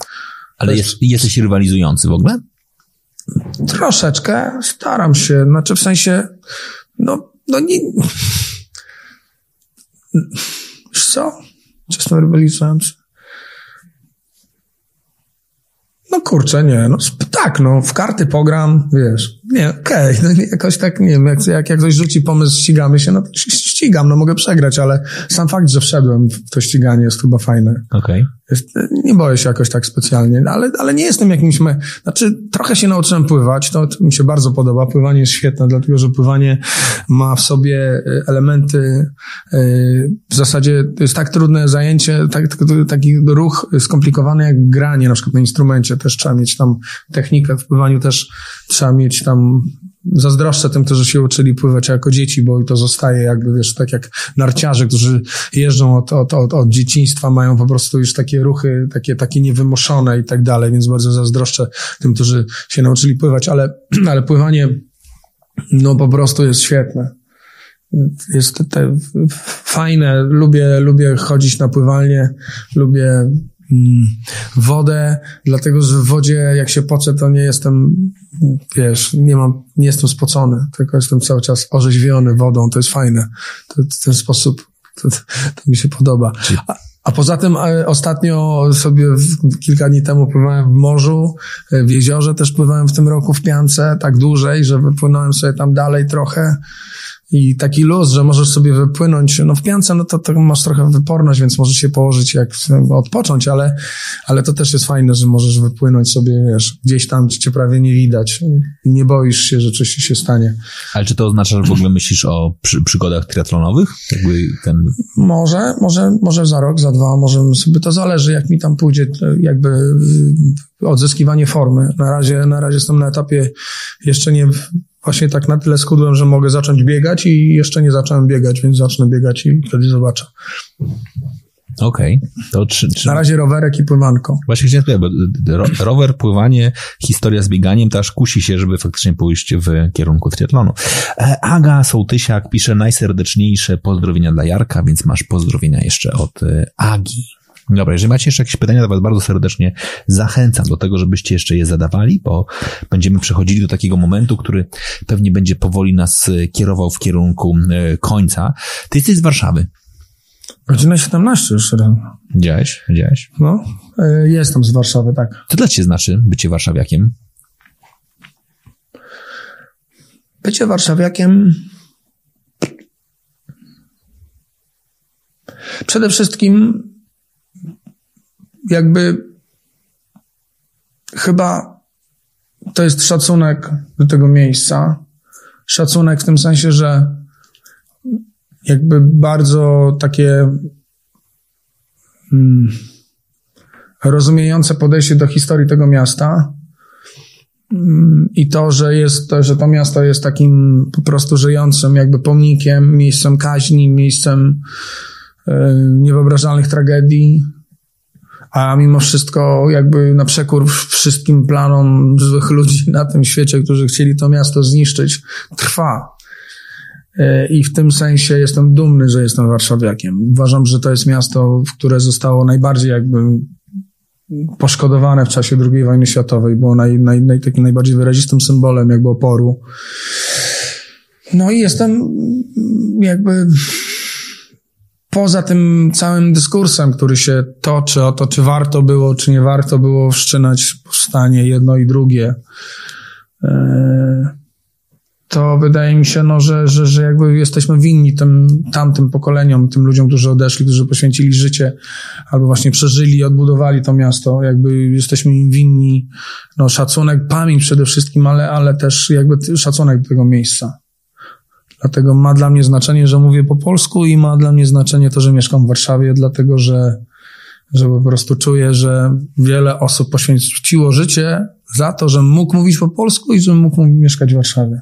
Ale jest, jesteś rywalizujący w ogóle? Troszeczkę staram się, znaczy w sensie, no no nie... Wiesz co? Czy jestem rywalizujący? No kurczę, nie, no tak, no w karty pogram, wiesz, nie, okej, okay, no jakoś tak, nie wiem, jak, jak, jak ktoś rzuci pomysł, ścigamy się, no to ścigam, no mogę przegrać, ale sam fakt, że wszedłem w to ściganie jest chyba fajne. Okej. Okay. Nie boję się jakoś tak specjalnie, ale, ale nie jestem jakimś, me... znaczy trochę się nauczyłem pływać, to, to mi się bardzo podoba, pływanie jest świetne, dlatego, że pływanie ma w sobie e, elementy, e, w zasadzie to jest tak trudne zajęcie, tak, taki ruch skomplikowany jak granie na przykład na instrumencie, też trzeba mieć tam technikę, w pływaniu też trzeba mieć tam zazdroszczę tym, którzy się uczyli pływać jako dzieci, bo to zostaje jakby, wiesz, tak jak narciarze, którzy jeżdżą od, od, od, od dzieciństwa, mają po prostu już takie ruchy, takie, takie niewymuszone i tak dalej, więc bardzo zazdroszczę tym, którzy się nauczyli pływać, ale, ale pływanie, no po prostu jest świetne. Jest te, fajne, lubię, lubię chodzić na pływalnię, lubię wodę, dlatego że w wodzie jak się pocę, to nie jestem, wiesz, nie mam, nie jestem spocony, tylko jestem cały czas orzeźwiony wodą, to jest fajne. To, w ten sposób to, to mi się podoba. A, A poza tym e, ostatnio sobie w, kilka dni temu pływałem w morzu, e, w jeziorze też pływałem w tym roku w piance, tak dłużej, że wypłynąłem sobie tam dalej trochę i taki luz, że możesz sobie wypłynąć, no w piance, no to, to masz trochę wyporność, więc możesz się położyć jak odpocząć, ale, ale to też jest fajne, że możesz wypłynąć sobie, wiesz, gdzieś tam, gdzie cię prawie nie widać i nie boisz się, że coś się stanie. Ale czy to oznacza, że w ogóle myślisz o przy, przygodach triatlonowych? Jakby ten... Może, może, może za rok, za dwa, może sobie to zależy, jak mi tam pójdzie, jakby odzyskiwanie formy. Na razie, na razie jestem na etapie jeszcze nie właśnie tak na tyle skudłem, że mogę zacząć biegać i jeszcze nie zacząłem biegać, więc zacznę biegać i wtedy zobaczę. Okej, okay. to czy, czy... Na razie rowerek i pływanko. Właśnie chciałem powiedzieć, bo rower, pływanie, historia z bieganiem, to aż kusi się, żeby faktycznie pójść w kierunku triatlonu. E, Aga Sołtysiak pisze najserdeczniejsze pozdrowienia dla Jarka, więc masz pozdrowienia jeszcze od e, Agi. Dobra, jeżeli macie jeszcze jakieś pytania, to Was bardzo serdecznie zachęcam do tego, żebyście jeszcze je zadawali, bo będziemy przechodzili do takiego momentu, który pewnie będzie powoli nas e, kierował w kierunku e, końca. Ty jesteś z Warszawy. Godzina 17 już. Widziałeś? Widziałeś? No, e, jestem z Warszawy, tak. Co dla Ciebie znaczy bycie warszawiakiem? Bycie warszawiakiem przede wszystkim jakby chyba to jest szacunek do tego miejsca. Szacunek w tym sensie, że jakby bardzo takie hmm, rozumiejące podejście do historii tego miasta. Hmm, I to, że jest, że to miasto jest takim po prostu żyjącym jakby pomnikiem, miejscem kaźni, miejscem e, niewyobrażalnych tragedii, a mimo wszystko jakby na przekór wszystkim planom złych ludzi na tym świecie, którzy chcieli to miasto zniszczyć, trwa. E, I w tym sensie jestem dumny, że jestem warszawiakiem. Uważam, że to jest miasto, które zostało najbardziej jakby poszkodowane w czasie II wojny światowej. Było naj, naj, naj, takim najbardziej wyrazistym symbolem jakby oporu. No i jestem jakby poza tym całym dyskursem, który się toczy o to, czy warto było, czy nie warto było wszczynać powstanie jedno i drugie, e, to wydaje mi się, no, że, że, że jakby jesteśmy winni tym tamtym pokoleniom, tym ludziom, którzy odeszli, którzy poświęcili życie albo właśnie przeżyli i odbudowali to miasto. Jakby jesteśmy im winni no, szacunek, pamięć przede wszystkim, ale, ale też jakby szacunek do tego miejsca. Dlatego ma dla mnie znaczenie, że mówię po polsku i ma dla mnie znaczenie to, że mieszkam w Warszawie, dlatego że, że po prostu czuję, że wiele osób poświęciło życie za to, żebym mógł mówić po polsku i żebym mógł mieszkać w Warszawie.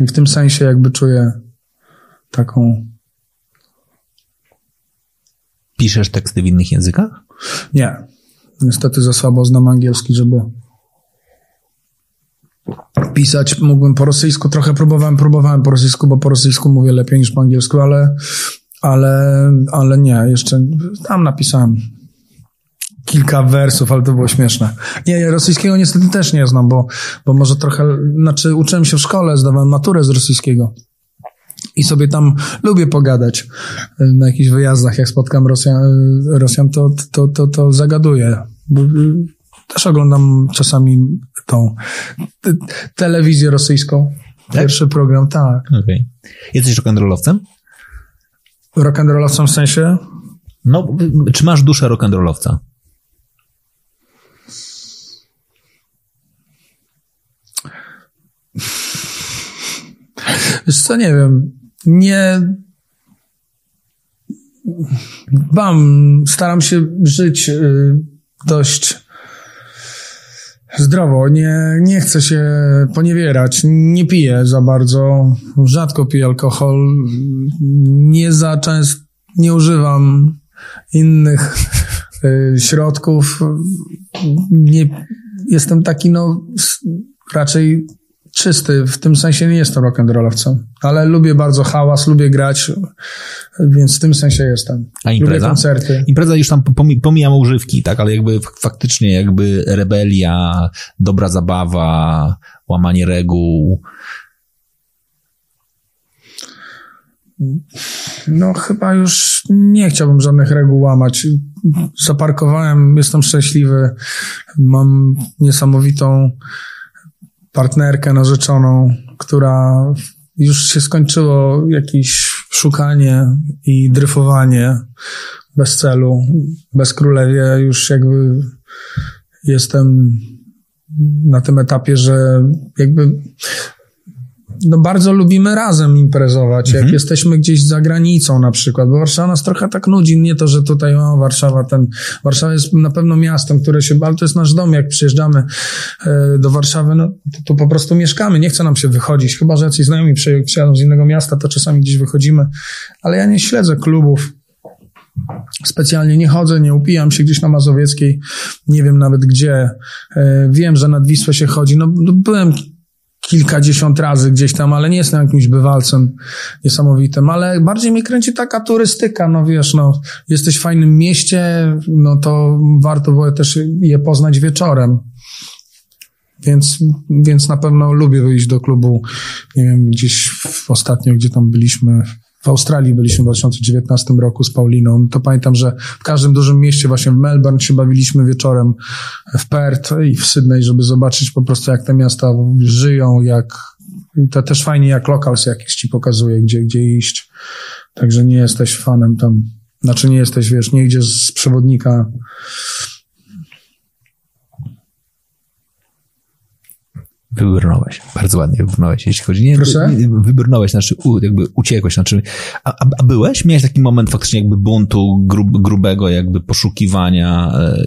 I w tym sensie jakby czuję taką. Piszesz teksty w innych językach? Nie. Niestety za słabo znam angielski, żeby pisać. Mógłbym po rosyjsku, trochę próbowałem, próbowałem po rosyjsku, bo po rosyjsku mówię lepiej niż po angielsku, ale, ale, ale nie, jeszcze tam napisałem kilka wersów, ale to było śmieszne. Nie, ja rosyjskiego niestety też nie znam, bo, bo może trochę, znaczy uczyłem się w szkole, zdawałem maturę z rosyjskiego. I sobie tam lubię pogadać na jakichś wyjazdach, jak spotkam Rosjan, Rosjan to, to, to, to zagaduję. Też oglądam czasami tą telewizję rosyjską. Tak? Pierwszy program, tak. Okay. Jesteś rock'n'rollowcem? Rock'n'rollowcem w sensie? No, czy masz duszę rock'n'rollowca? Wiesz co, nie wiem. Nie... Mam, staram się żyć y, dość zdrowo, nie, nie chcę się poniewierać, nie piję za bardzo, rzadko piję alkohol, nie za często, nie używam innych y, środków, nie, jestem taki no raczej czysty, w tym sensie nie jestem rock'n'rollowcem, ale lubię bardzo hałas, lubię grać, więc w tym sensie jestem. A impreza? Lubię koncerty. Impreza już tam pomijam używki, tak, ale jakby faktycznie jakby rebelia, dobra zabawa, łamanie reguł. No, chyba już nie chciałbym żadnych reguł łamać. Zaparkowałem, jestem szczęśliwy. Mam niesamowitą partnerkę narzeczoną, która już się skończyło jakieś szukanie i dryfowanie bez celu, bez królewie. Już jakby jestem na tym etapie, że jakby no bardzo lubimy razem imprezować, jak mhm. jesteśmy gdzieś za granicą na przykład, bo Warszawa nas trochę tak nudzi, nie to, że tutaj o, Warszawa, ten, Warszawa jest na pewno miastem, które się, ale to jest nasz dom, jak przyjeżdżamy e, do Warszawy, no to, to, po prostu mieszkamy, nie chce nam się wychodzić, chyba, że jacyś znajomi przyjadą z innego miasta, to czasami gdzieś wychodzimy, ale ja nie śledzę klubów, Specjalnie nie chodzę, nie upijam się gdzieś na Mazowieckiej, nie wiem nawet gdzie. E, wiem, że nad Wisłę się chodzi. No, no byłem kilkadziesiąt razy gdzieś tam, ale nie jestem jakimś bywalcem niesamowitym, ale bardziej mnie kręci taka turystyka, no wiesz, no, jesteś w fajnym mieście, no to warto było też je poznać wieczorem. Więc, więc na pewno lubię wyjść do klubu, nie wiem, gdzieś ostatnio, gdzie tam byliśmy, w Australii byliśmy w 2019 roku z Pauliną. To pamiętam, że w każdym dużym mieście, właśnie w Melbourne, się bawiliśmy wieczorem w Perth i w Sydney, żeby zobaczyć po prostu, jak te miasta żyją, jak to też fajnie, jak locals jakiś ci pokazuje, gdzie, gdzie iść. Także nie jesteś fanem tam, znaczy nie jesteś, wiesz, nie idziesz z przewodnika Wybrnąłeś. Bardzo ładnie wybrnąłeś, jeśli chodzi. Nie, Proszę? Wybrnąłeś, znaczy u, jakby uciekłeś, znaczy. A, a, byłeś? Miałeś taki moment faktycznie jakby buntu grub, grubego, jakby poszukiwania. E,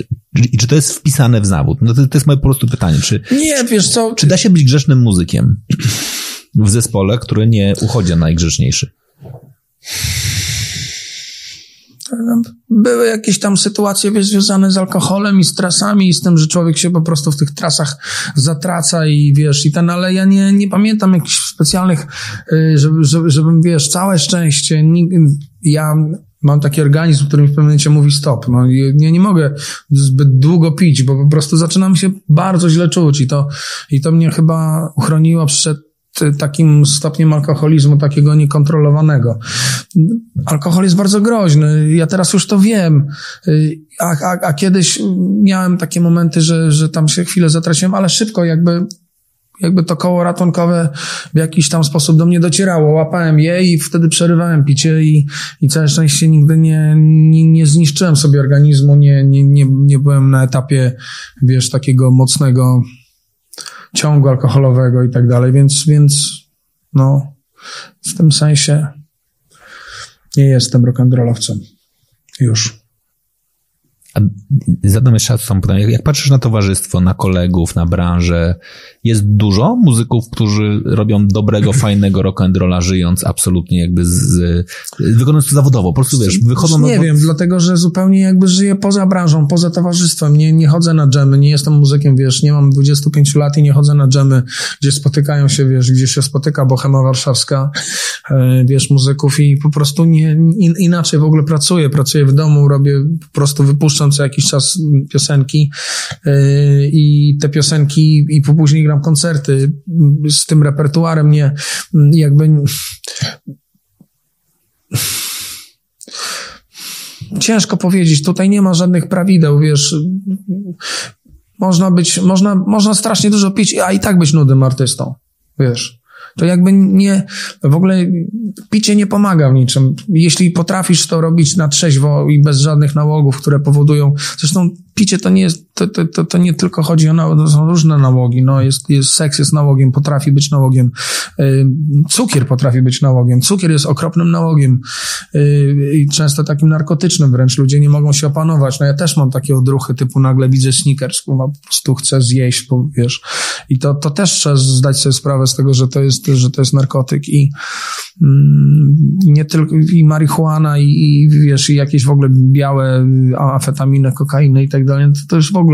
I czy to jest wpisane w zawód? No to, to jest moje po prostu pytanie. Czy, nie, wiesz co? Czy da się być grzesznym muzykiem w zespole, który nie uchodzi na najgrzeczniejszy? Były jakieś tam sytuacje wiesz, związane z alkoholem i z trasami i z tym, że człowiek się po prostu w tych trasach zatraca i wiesz, i ten, ale ja nie, nie pamiętam jakichś specjalnych, y, żeby, żeby, żebym, wiesz, całe szczęście, ja mam taki organizm, który mi w pewnym momencie mówi stop. No, nie, nie mogę zbyt długo pić, bo po prostu zaczynam się bardzo źle czuć i to, i to mnie chyba uchroniło przed takim stopniem alkoholizmu, takiego niekontrolowanego. Alkohol jest bardzo groźny. Ja teraz już to wiem. A, a, a kiedyś miałem takie momenty, że, że tam się chwilę zatraciłem, ale szybko jakby jakby to koło ratunkowe w jakiś tam sposób do mnie docierało. Łapałem je i wtedy przerywałem picie i, i całe szczęście nigdy nie, nie, nie zniszczyłem sobie organizmu, nie, nie, nie, nie byłem na etapie, wiesz, takiego mocnego ciągu alkoholowego i tak dalej, więc, więc no, w tym sensie nie jestem rock'n'rollowcem. Już. A zadam jeszcze raz pytanie. Jak patrzysz na towarzystwo, na kolegów, na branżę, jest dużo muzyków, którzy robią dobrego, fajnego rock'n'rolla, żyjąc absolutnie jakby z, z wykonując to zawodowo. Po prostu wiesz, wychodzą... Nie wiem, dlatego, że zupełnie jakby żyję poza branżą, poza towarzystwem. Nie, nie chodzę na dżemy, nie jestem muzykiem, wiesz, nie mam 25 lat i nie chodzę na dżemy, gdzie spotykają się, wiesz, gdzie się spotyka Bohema Warszawska, e, wiesz, muzyków i po prostu nie, in, inaczej w ogóle pracuję. Pracuję w domu, robię, po prostu wypuszczam co jakiś czas piosenki e, i te piosenki i później gram koncerty z tym repertuarem, nie jakby ciężko powiedzieć, tutaj nie ma żadnych prawideł, wiesz, można być, można, można strasznie dużo pić, a i tak być nudnym artystą, wiesz. To jakby nie, w ogóle picie nie pomaga w niczym. Jeśli potrafisz to robić na trzeźwo i bez żadnych nałogów, które powodują, zresztą picie to nie jest, to, to, to, to nie tylko chodzi o, to są różne nałogi, no jest, jest, seks jest nałogiem, potrafi być nałogiem, yy, cukier potrafi być nałogiem, cukier jest okropnym nałogiem yy, i często takim narkotycznym wręcz, ludzie nie mogą się opanować, no ja też mam takie odruchy typu nagle widzę sneakers, po prostu chcę zjeść, bo, wiesz, i to, to też trzeba zdać sobie sprawę z tego, że to jest, że to jest narkotyk i mm, nie tylko, i marihuana i, i wiesz, i jakieś w ogóle białe amfetaminy, kokainy i tak dalej, to, to już w ogóle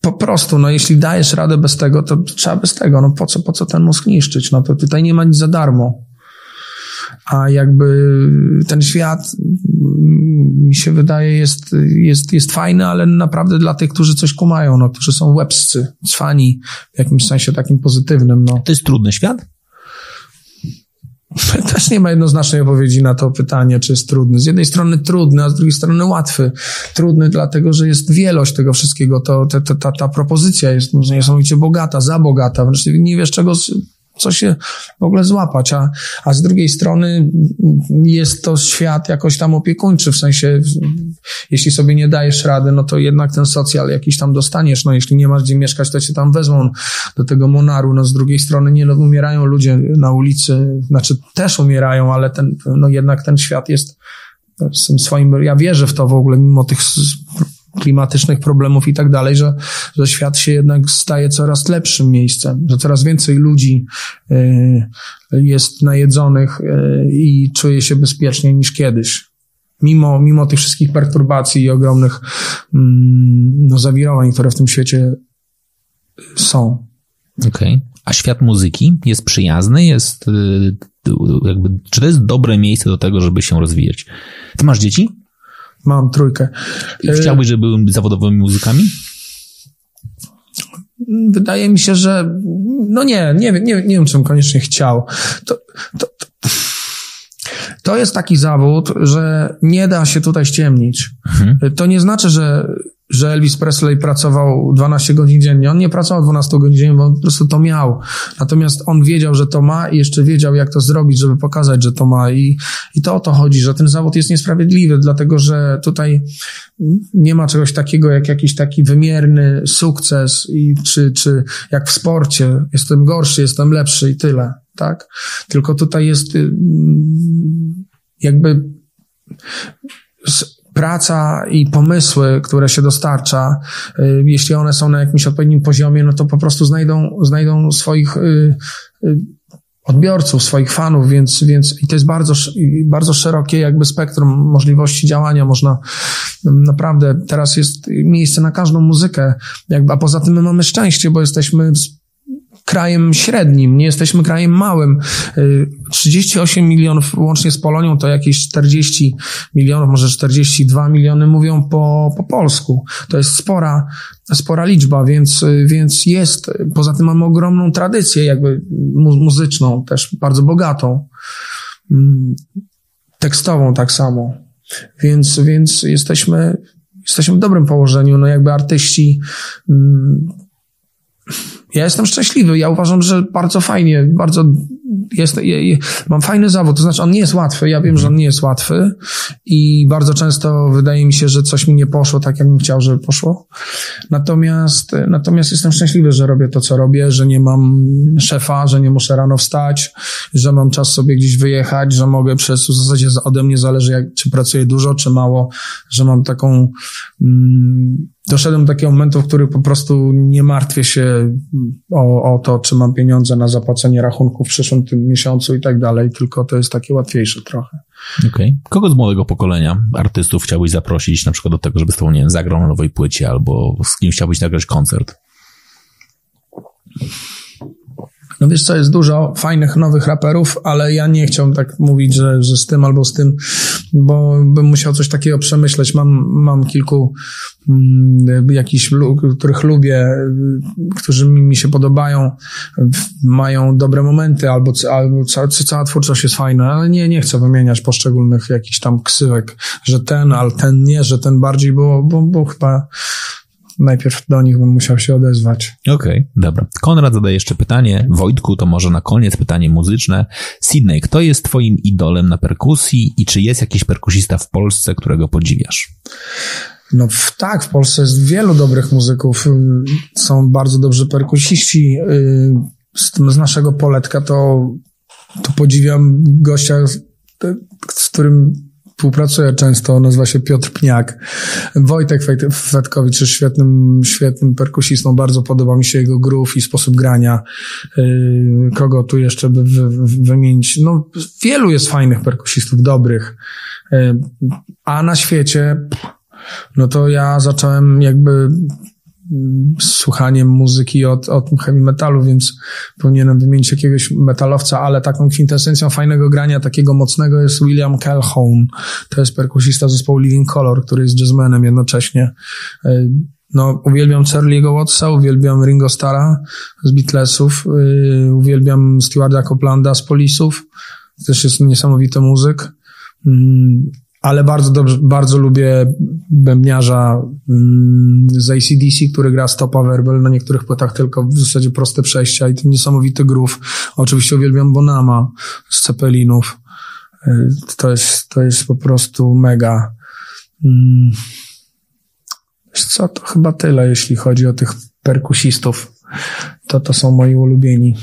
po prostu, no jeśli dajesz radę bez tego, to trzeba bez tego, no po co, po co ten mózg niszczyć, no to tutaj nie ma nic za darmo. A jakby ten świat mi się wydaje jest, jest, jest fajny, ale naprawdę dla tych, którzy coś kumają, no, którzy są łebscy, cwani w jakimś sensie takim pozytywnym, no. To jest trudny świat? też nie ma jednoznacznej odpowiedzi na to pytanie, czy jest trudny. Z jednej strony trudny, a z drugiej strony łatwy. Trudny dlatego, że jest wielość tego wszystkiego. To, to, to ta, ta propozycja jest niesamowicie bogata, za bogata. Wręcz nie wiesz, czego co się w ogóle złapać, a, a z drugiej strony jest to świat jakoś tam opiekuńczy, w sensie jeśli sobie nie dajesz rady, no to jednak ten socjal jakiś tam dostaniesz, no jeśli nie masz gdzie mieszkać, to cię tam wezmą do tego monaru, no z drugiej strony nie no, umierają ludzie na ulicy, znaczy też umierają, ale ten, no jednak ten świat jest swoim, ja wierzę w to w ogóle, mimo tych klimatycznych problemów i tak dalej, że, że świat się jednak staje coraz lepszym miejscem, że coraz więcej ludzi y, jest najedzonych y, i czuje się bezpiecznie niż kiedyś. Mimo, mimo tych wszystkich perturbacji i ogromnych mm, no, zawirowań, które w tym świecie są. Okej. Okay. A świat muzyki jest przyjazny, jest y, jakby, czy to jest dobre miejsce do tego, żeby się rozwijać? Ty masz dzieci? Mam trójkę. Chciałbyś, żeby były zawodowymi muzykami? Wydaje mi się, że no nie, nie, nie, nie wiem, czy bym koniecznie chciał. To, to, to jest taki zawód, że nie da się tutaj ściemnić. Mhm. To nie znaczy, że że Elvis Presley pracował 12 godzin dziennie. On nie pracował 12 godzin dziennie, bo on po prostu to miał. Natomiast on wiedział, że to ma i jeszcze wiedział, jak to zrobić, żeby pokazać, że to ma. I, i to o to chodzi, że ten zawód jest niesprawiedliwy, dlatego że tutaj nie ma czegoś takiego jak jakiś taki wymierny sukces, i, czy, czy jak w sporcie. Jestem gorszy, jestem lepszy i tyle. Tak? Tylko tutaj jest y, jakby praca i pomysły, które się dostarcza, y, jeśli one są na jakimś odpowiednim poziomie, no to po prostu znajdą, znajdą swoich y, y, odbiorców, swoich fanów, więc, więc i to jest bardzo, bardzo szerokie jakby spektrum możliwości działania. Można naprawdę, teraz jest miejsce na każdą muzykę, jakby, a poza tym my mamy szczęście, bo jesteśmy krajem średnim, nie jesteśmy krajem małym. 38 y, milionów łącznie z Polonią to jakieś 40 milionów, może 42 miliony mówią po, po polsku. To jest spora, spora liczba, więc, więc jest, poza tym mamy ogromną tradycję jakby muzyczną, też bardzo bogatą. Mm, tekstową tak samo. Więc, więc jesteśmy, jesteśmy w dobrym położeniu. No jakby artyści mm, ja jestem szczęśliwy. Ja uważam, że bardzo fajnie, bardzo jest, mam fajny zawód, to znaczy on nie jest łatwy, ja wiem, że on nie jest łatwy i bardzo często wydaje mi się, że coś mi nie poszło tak, jak bym chciał, żeby poszło. Natomiast, natomiast jestem szczęśliwy, że robię to, co robię, że nie mam szefa, że nie muszę rano wstać, że mam czas sobie gdzieś wyjechać, że mogę przez, w zasadzie ode mnie zależy, jak, czy pracuję dużo, czy mało, że mam taką, mm, doszedłem do takiego momentu, w którym po prostu nie martwię się o, o to, czy mam pieniądze na zapłacenie rachunków w przyszłym tym miesiącu i tak dalej, tylko to jest takie łatwiejsze trochę. Okej. Okay. Kogo z młodego pokolenia artystów chciałbyś zaprosić na przykład do tego, żeby z tobą, nie wiem, zagrał na nowej płycie albo z kim chciałbyś nagrać koncert? No wiesz co, jest dużo fajnych, nowych raperów, ale ja nie chciałbym tak mówić, że, że z tym albo z tym, bo bym musiał coś takiego przemyśleć. Mam, mam kilku mm, jakichś, których lubię, którzy mi się podobają, mają dobre momenty, albo, albo cała, cała twórczość jest fajna, ale nie, nie chcę wymieniać poszczególnych jakichś tam ksywek, że ten, ale ten nie, że ten bardziej, bo, bo, bo chyba najpierw do nich bym musiał się odezwać. Okej, okay, dobra. Konrad zadaje jeszcze pytanie. Wojtku, to może na koniec pytanie muzyczne. Sydney, kto jest twoim idolem na perkusji i czy jest jakiś perkusista w Polsce, którego podziwiasz? No w, tak, w Polsce jest wielu dobrych muzyków. Są bardzo dobrzy perkusiści. Y, z, z naszego poletka to, to podziwiam gościa, z którym współpracuję często, nazywa się Piotr Pniak. Wojtek Fetkowicz jest świetnym, świetnym perkusistą, bardzo podoba mi się jego groove i sposób grania. Yy, kogo tu jeszcze by wymienić? No, wielu jest fajnych perkusistów, dobrych. Yy, a na świecie, no to ja zacząłem jakby słuchaniem muzyki od, od heavy metalu, więc powinienem wymienić jakiegoś metalowca, ale taką kwintesencją fajnego grania, takiego mocnego jest William Calhoun. To jest perkusista zespołu Living Color, który jest jazzmenem jednocześnie. E, no, uwielbiam Charlie'ego Wattsa, uwielbiam Ringo Starra z Beatlesów, yy, uwielbiam Stewarda Coplanda z Polisów. też jest niesamowity muzyk. Ale bardzo dobrze, bardzo lubię bębniarza mm, z ACDC, który gra stopa werbel na niektórych płytach tylko w zasadzie proste przejścia i ten niesamowity groove. Oczywiście uwielbiam Bonama z Ceppelinów. Y, to jest, to jest po prostu mega. Mm, co, to chyba tyle, jeśli chodzi o tych perkusistów. To to są moi ulubieni.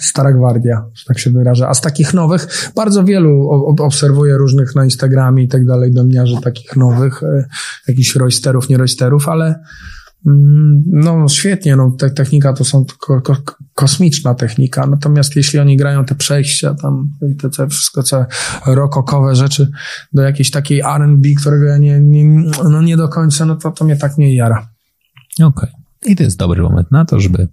Stara gwardia, że tak się wyraża. A z takich nowych, bardzo wielu obserwuję różnych na Instagramie i tak dalej, domniarzy takich nowych, e, jakichś roysterów, nie roysterów, ale mm, no świetnie, no te, technika to są ko, ko, kosmiczna technika, natomiast jeśli oni grają te przejścia tam i te, te wszystko, co rockowe rzeczy do jakiejś takiej R&B, którego ja nie, nie, no nie do końca, no to, to mnie tak nie jara. Okej. Okay. I to jest dobry moment na to, żeby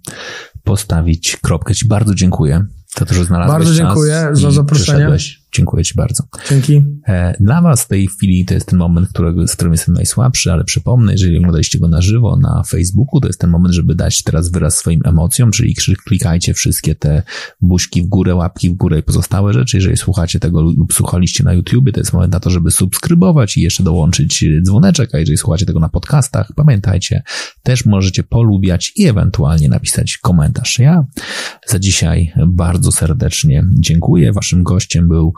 postawić kropkę. Ci bardzo dziękuję za to, że znalazłeś Bardzo dziękuję za zaproszenie. Dziękuję Ci bardzo. Dzięki. E, dla Was w tej chwili to jest ten moment, którego, z którym jestem najsłabszy, ale przypomnę, jeżeli oglądaliście go na żywo na Facebooku, to jest ten moment, żeby dać teraz wyraz swoim emocjom, czyli klikajcie wszystkie te buźki w górę, łapki w górę i pozostałe rzeczy. Jeżeli słuchacie tego lub słuchaliście na YouTubie, to jest moment na to, żeby subskrybować i jeszcze dołączyć dzwoneczek, a jeżeli słuchacie tego na podcastach, pamiętajcie, też możecie polubiać i ewentualnie napisać komentarz. Ja za dzisiaj bardzo serdecznie dziękuję. Waszym gościem był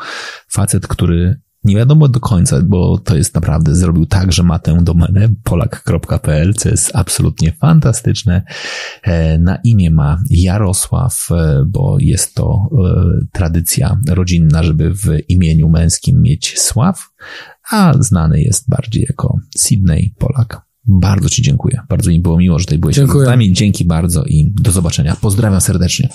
facet, który nie wiadomo do końca, bo to jest naprawdę, zrobił tak, że ma tę domenę polak.pl, co jest absolutnie fantastyczne. E, na imię ma Jarosław, e, bo jest to e, tradycja rodzinna, żeby w imieniu męskim mieć Sław, a znany jest bardziej jako Sydney Polak. Bardzo Ci dziękuję. Bardzo mi było miło, że tutaj byłeś dziękuję. z nami. Dzięki bardzo i do zobaczenia. Pozdrawiam serdecznie.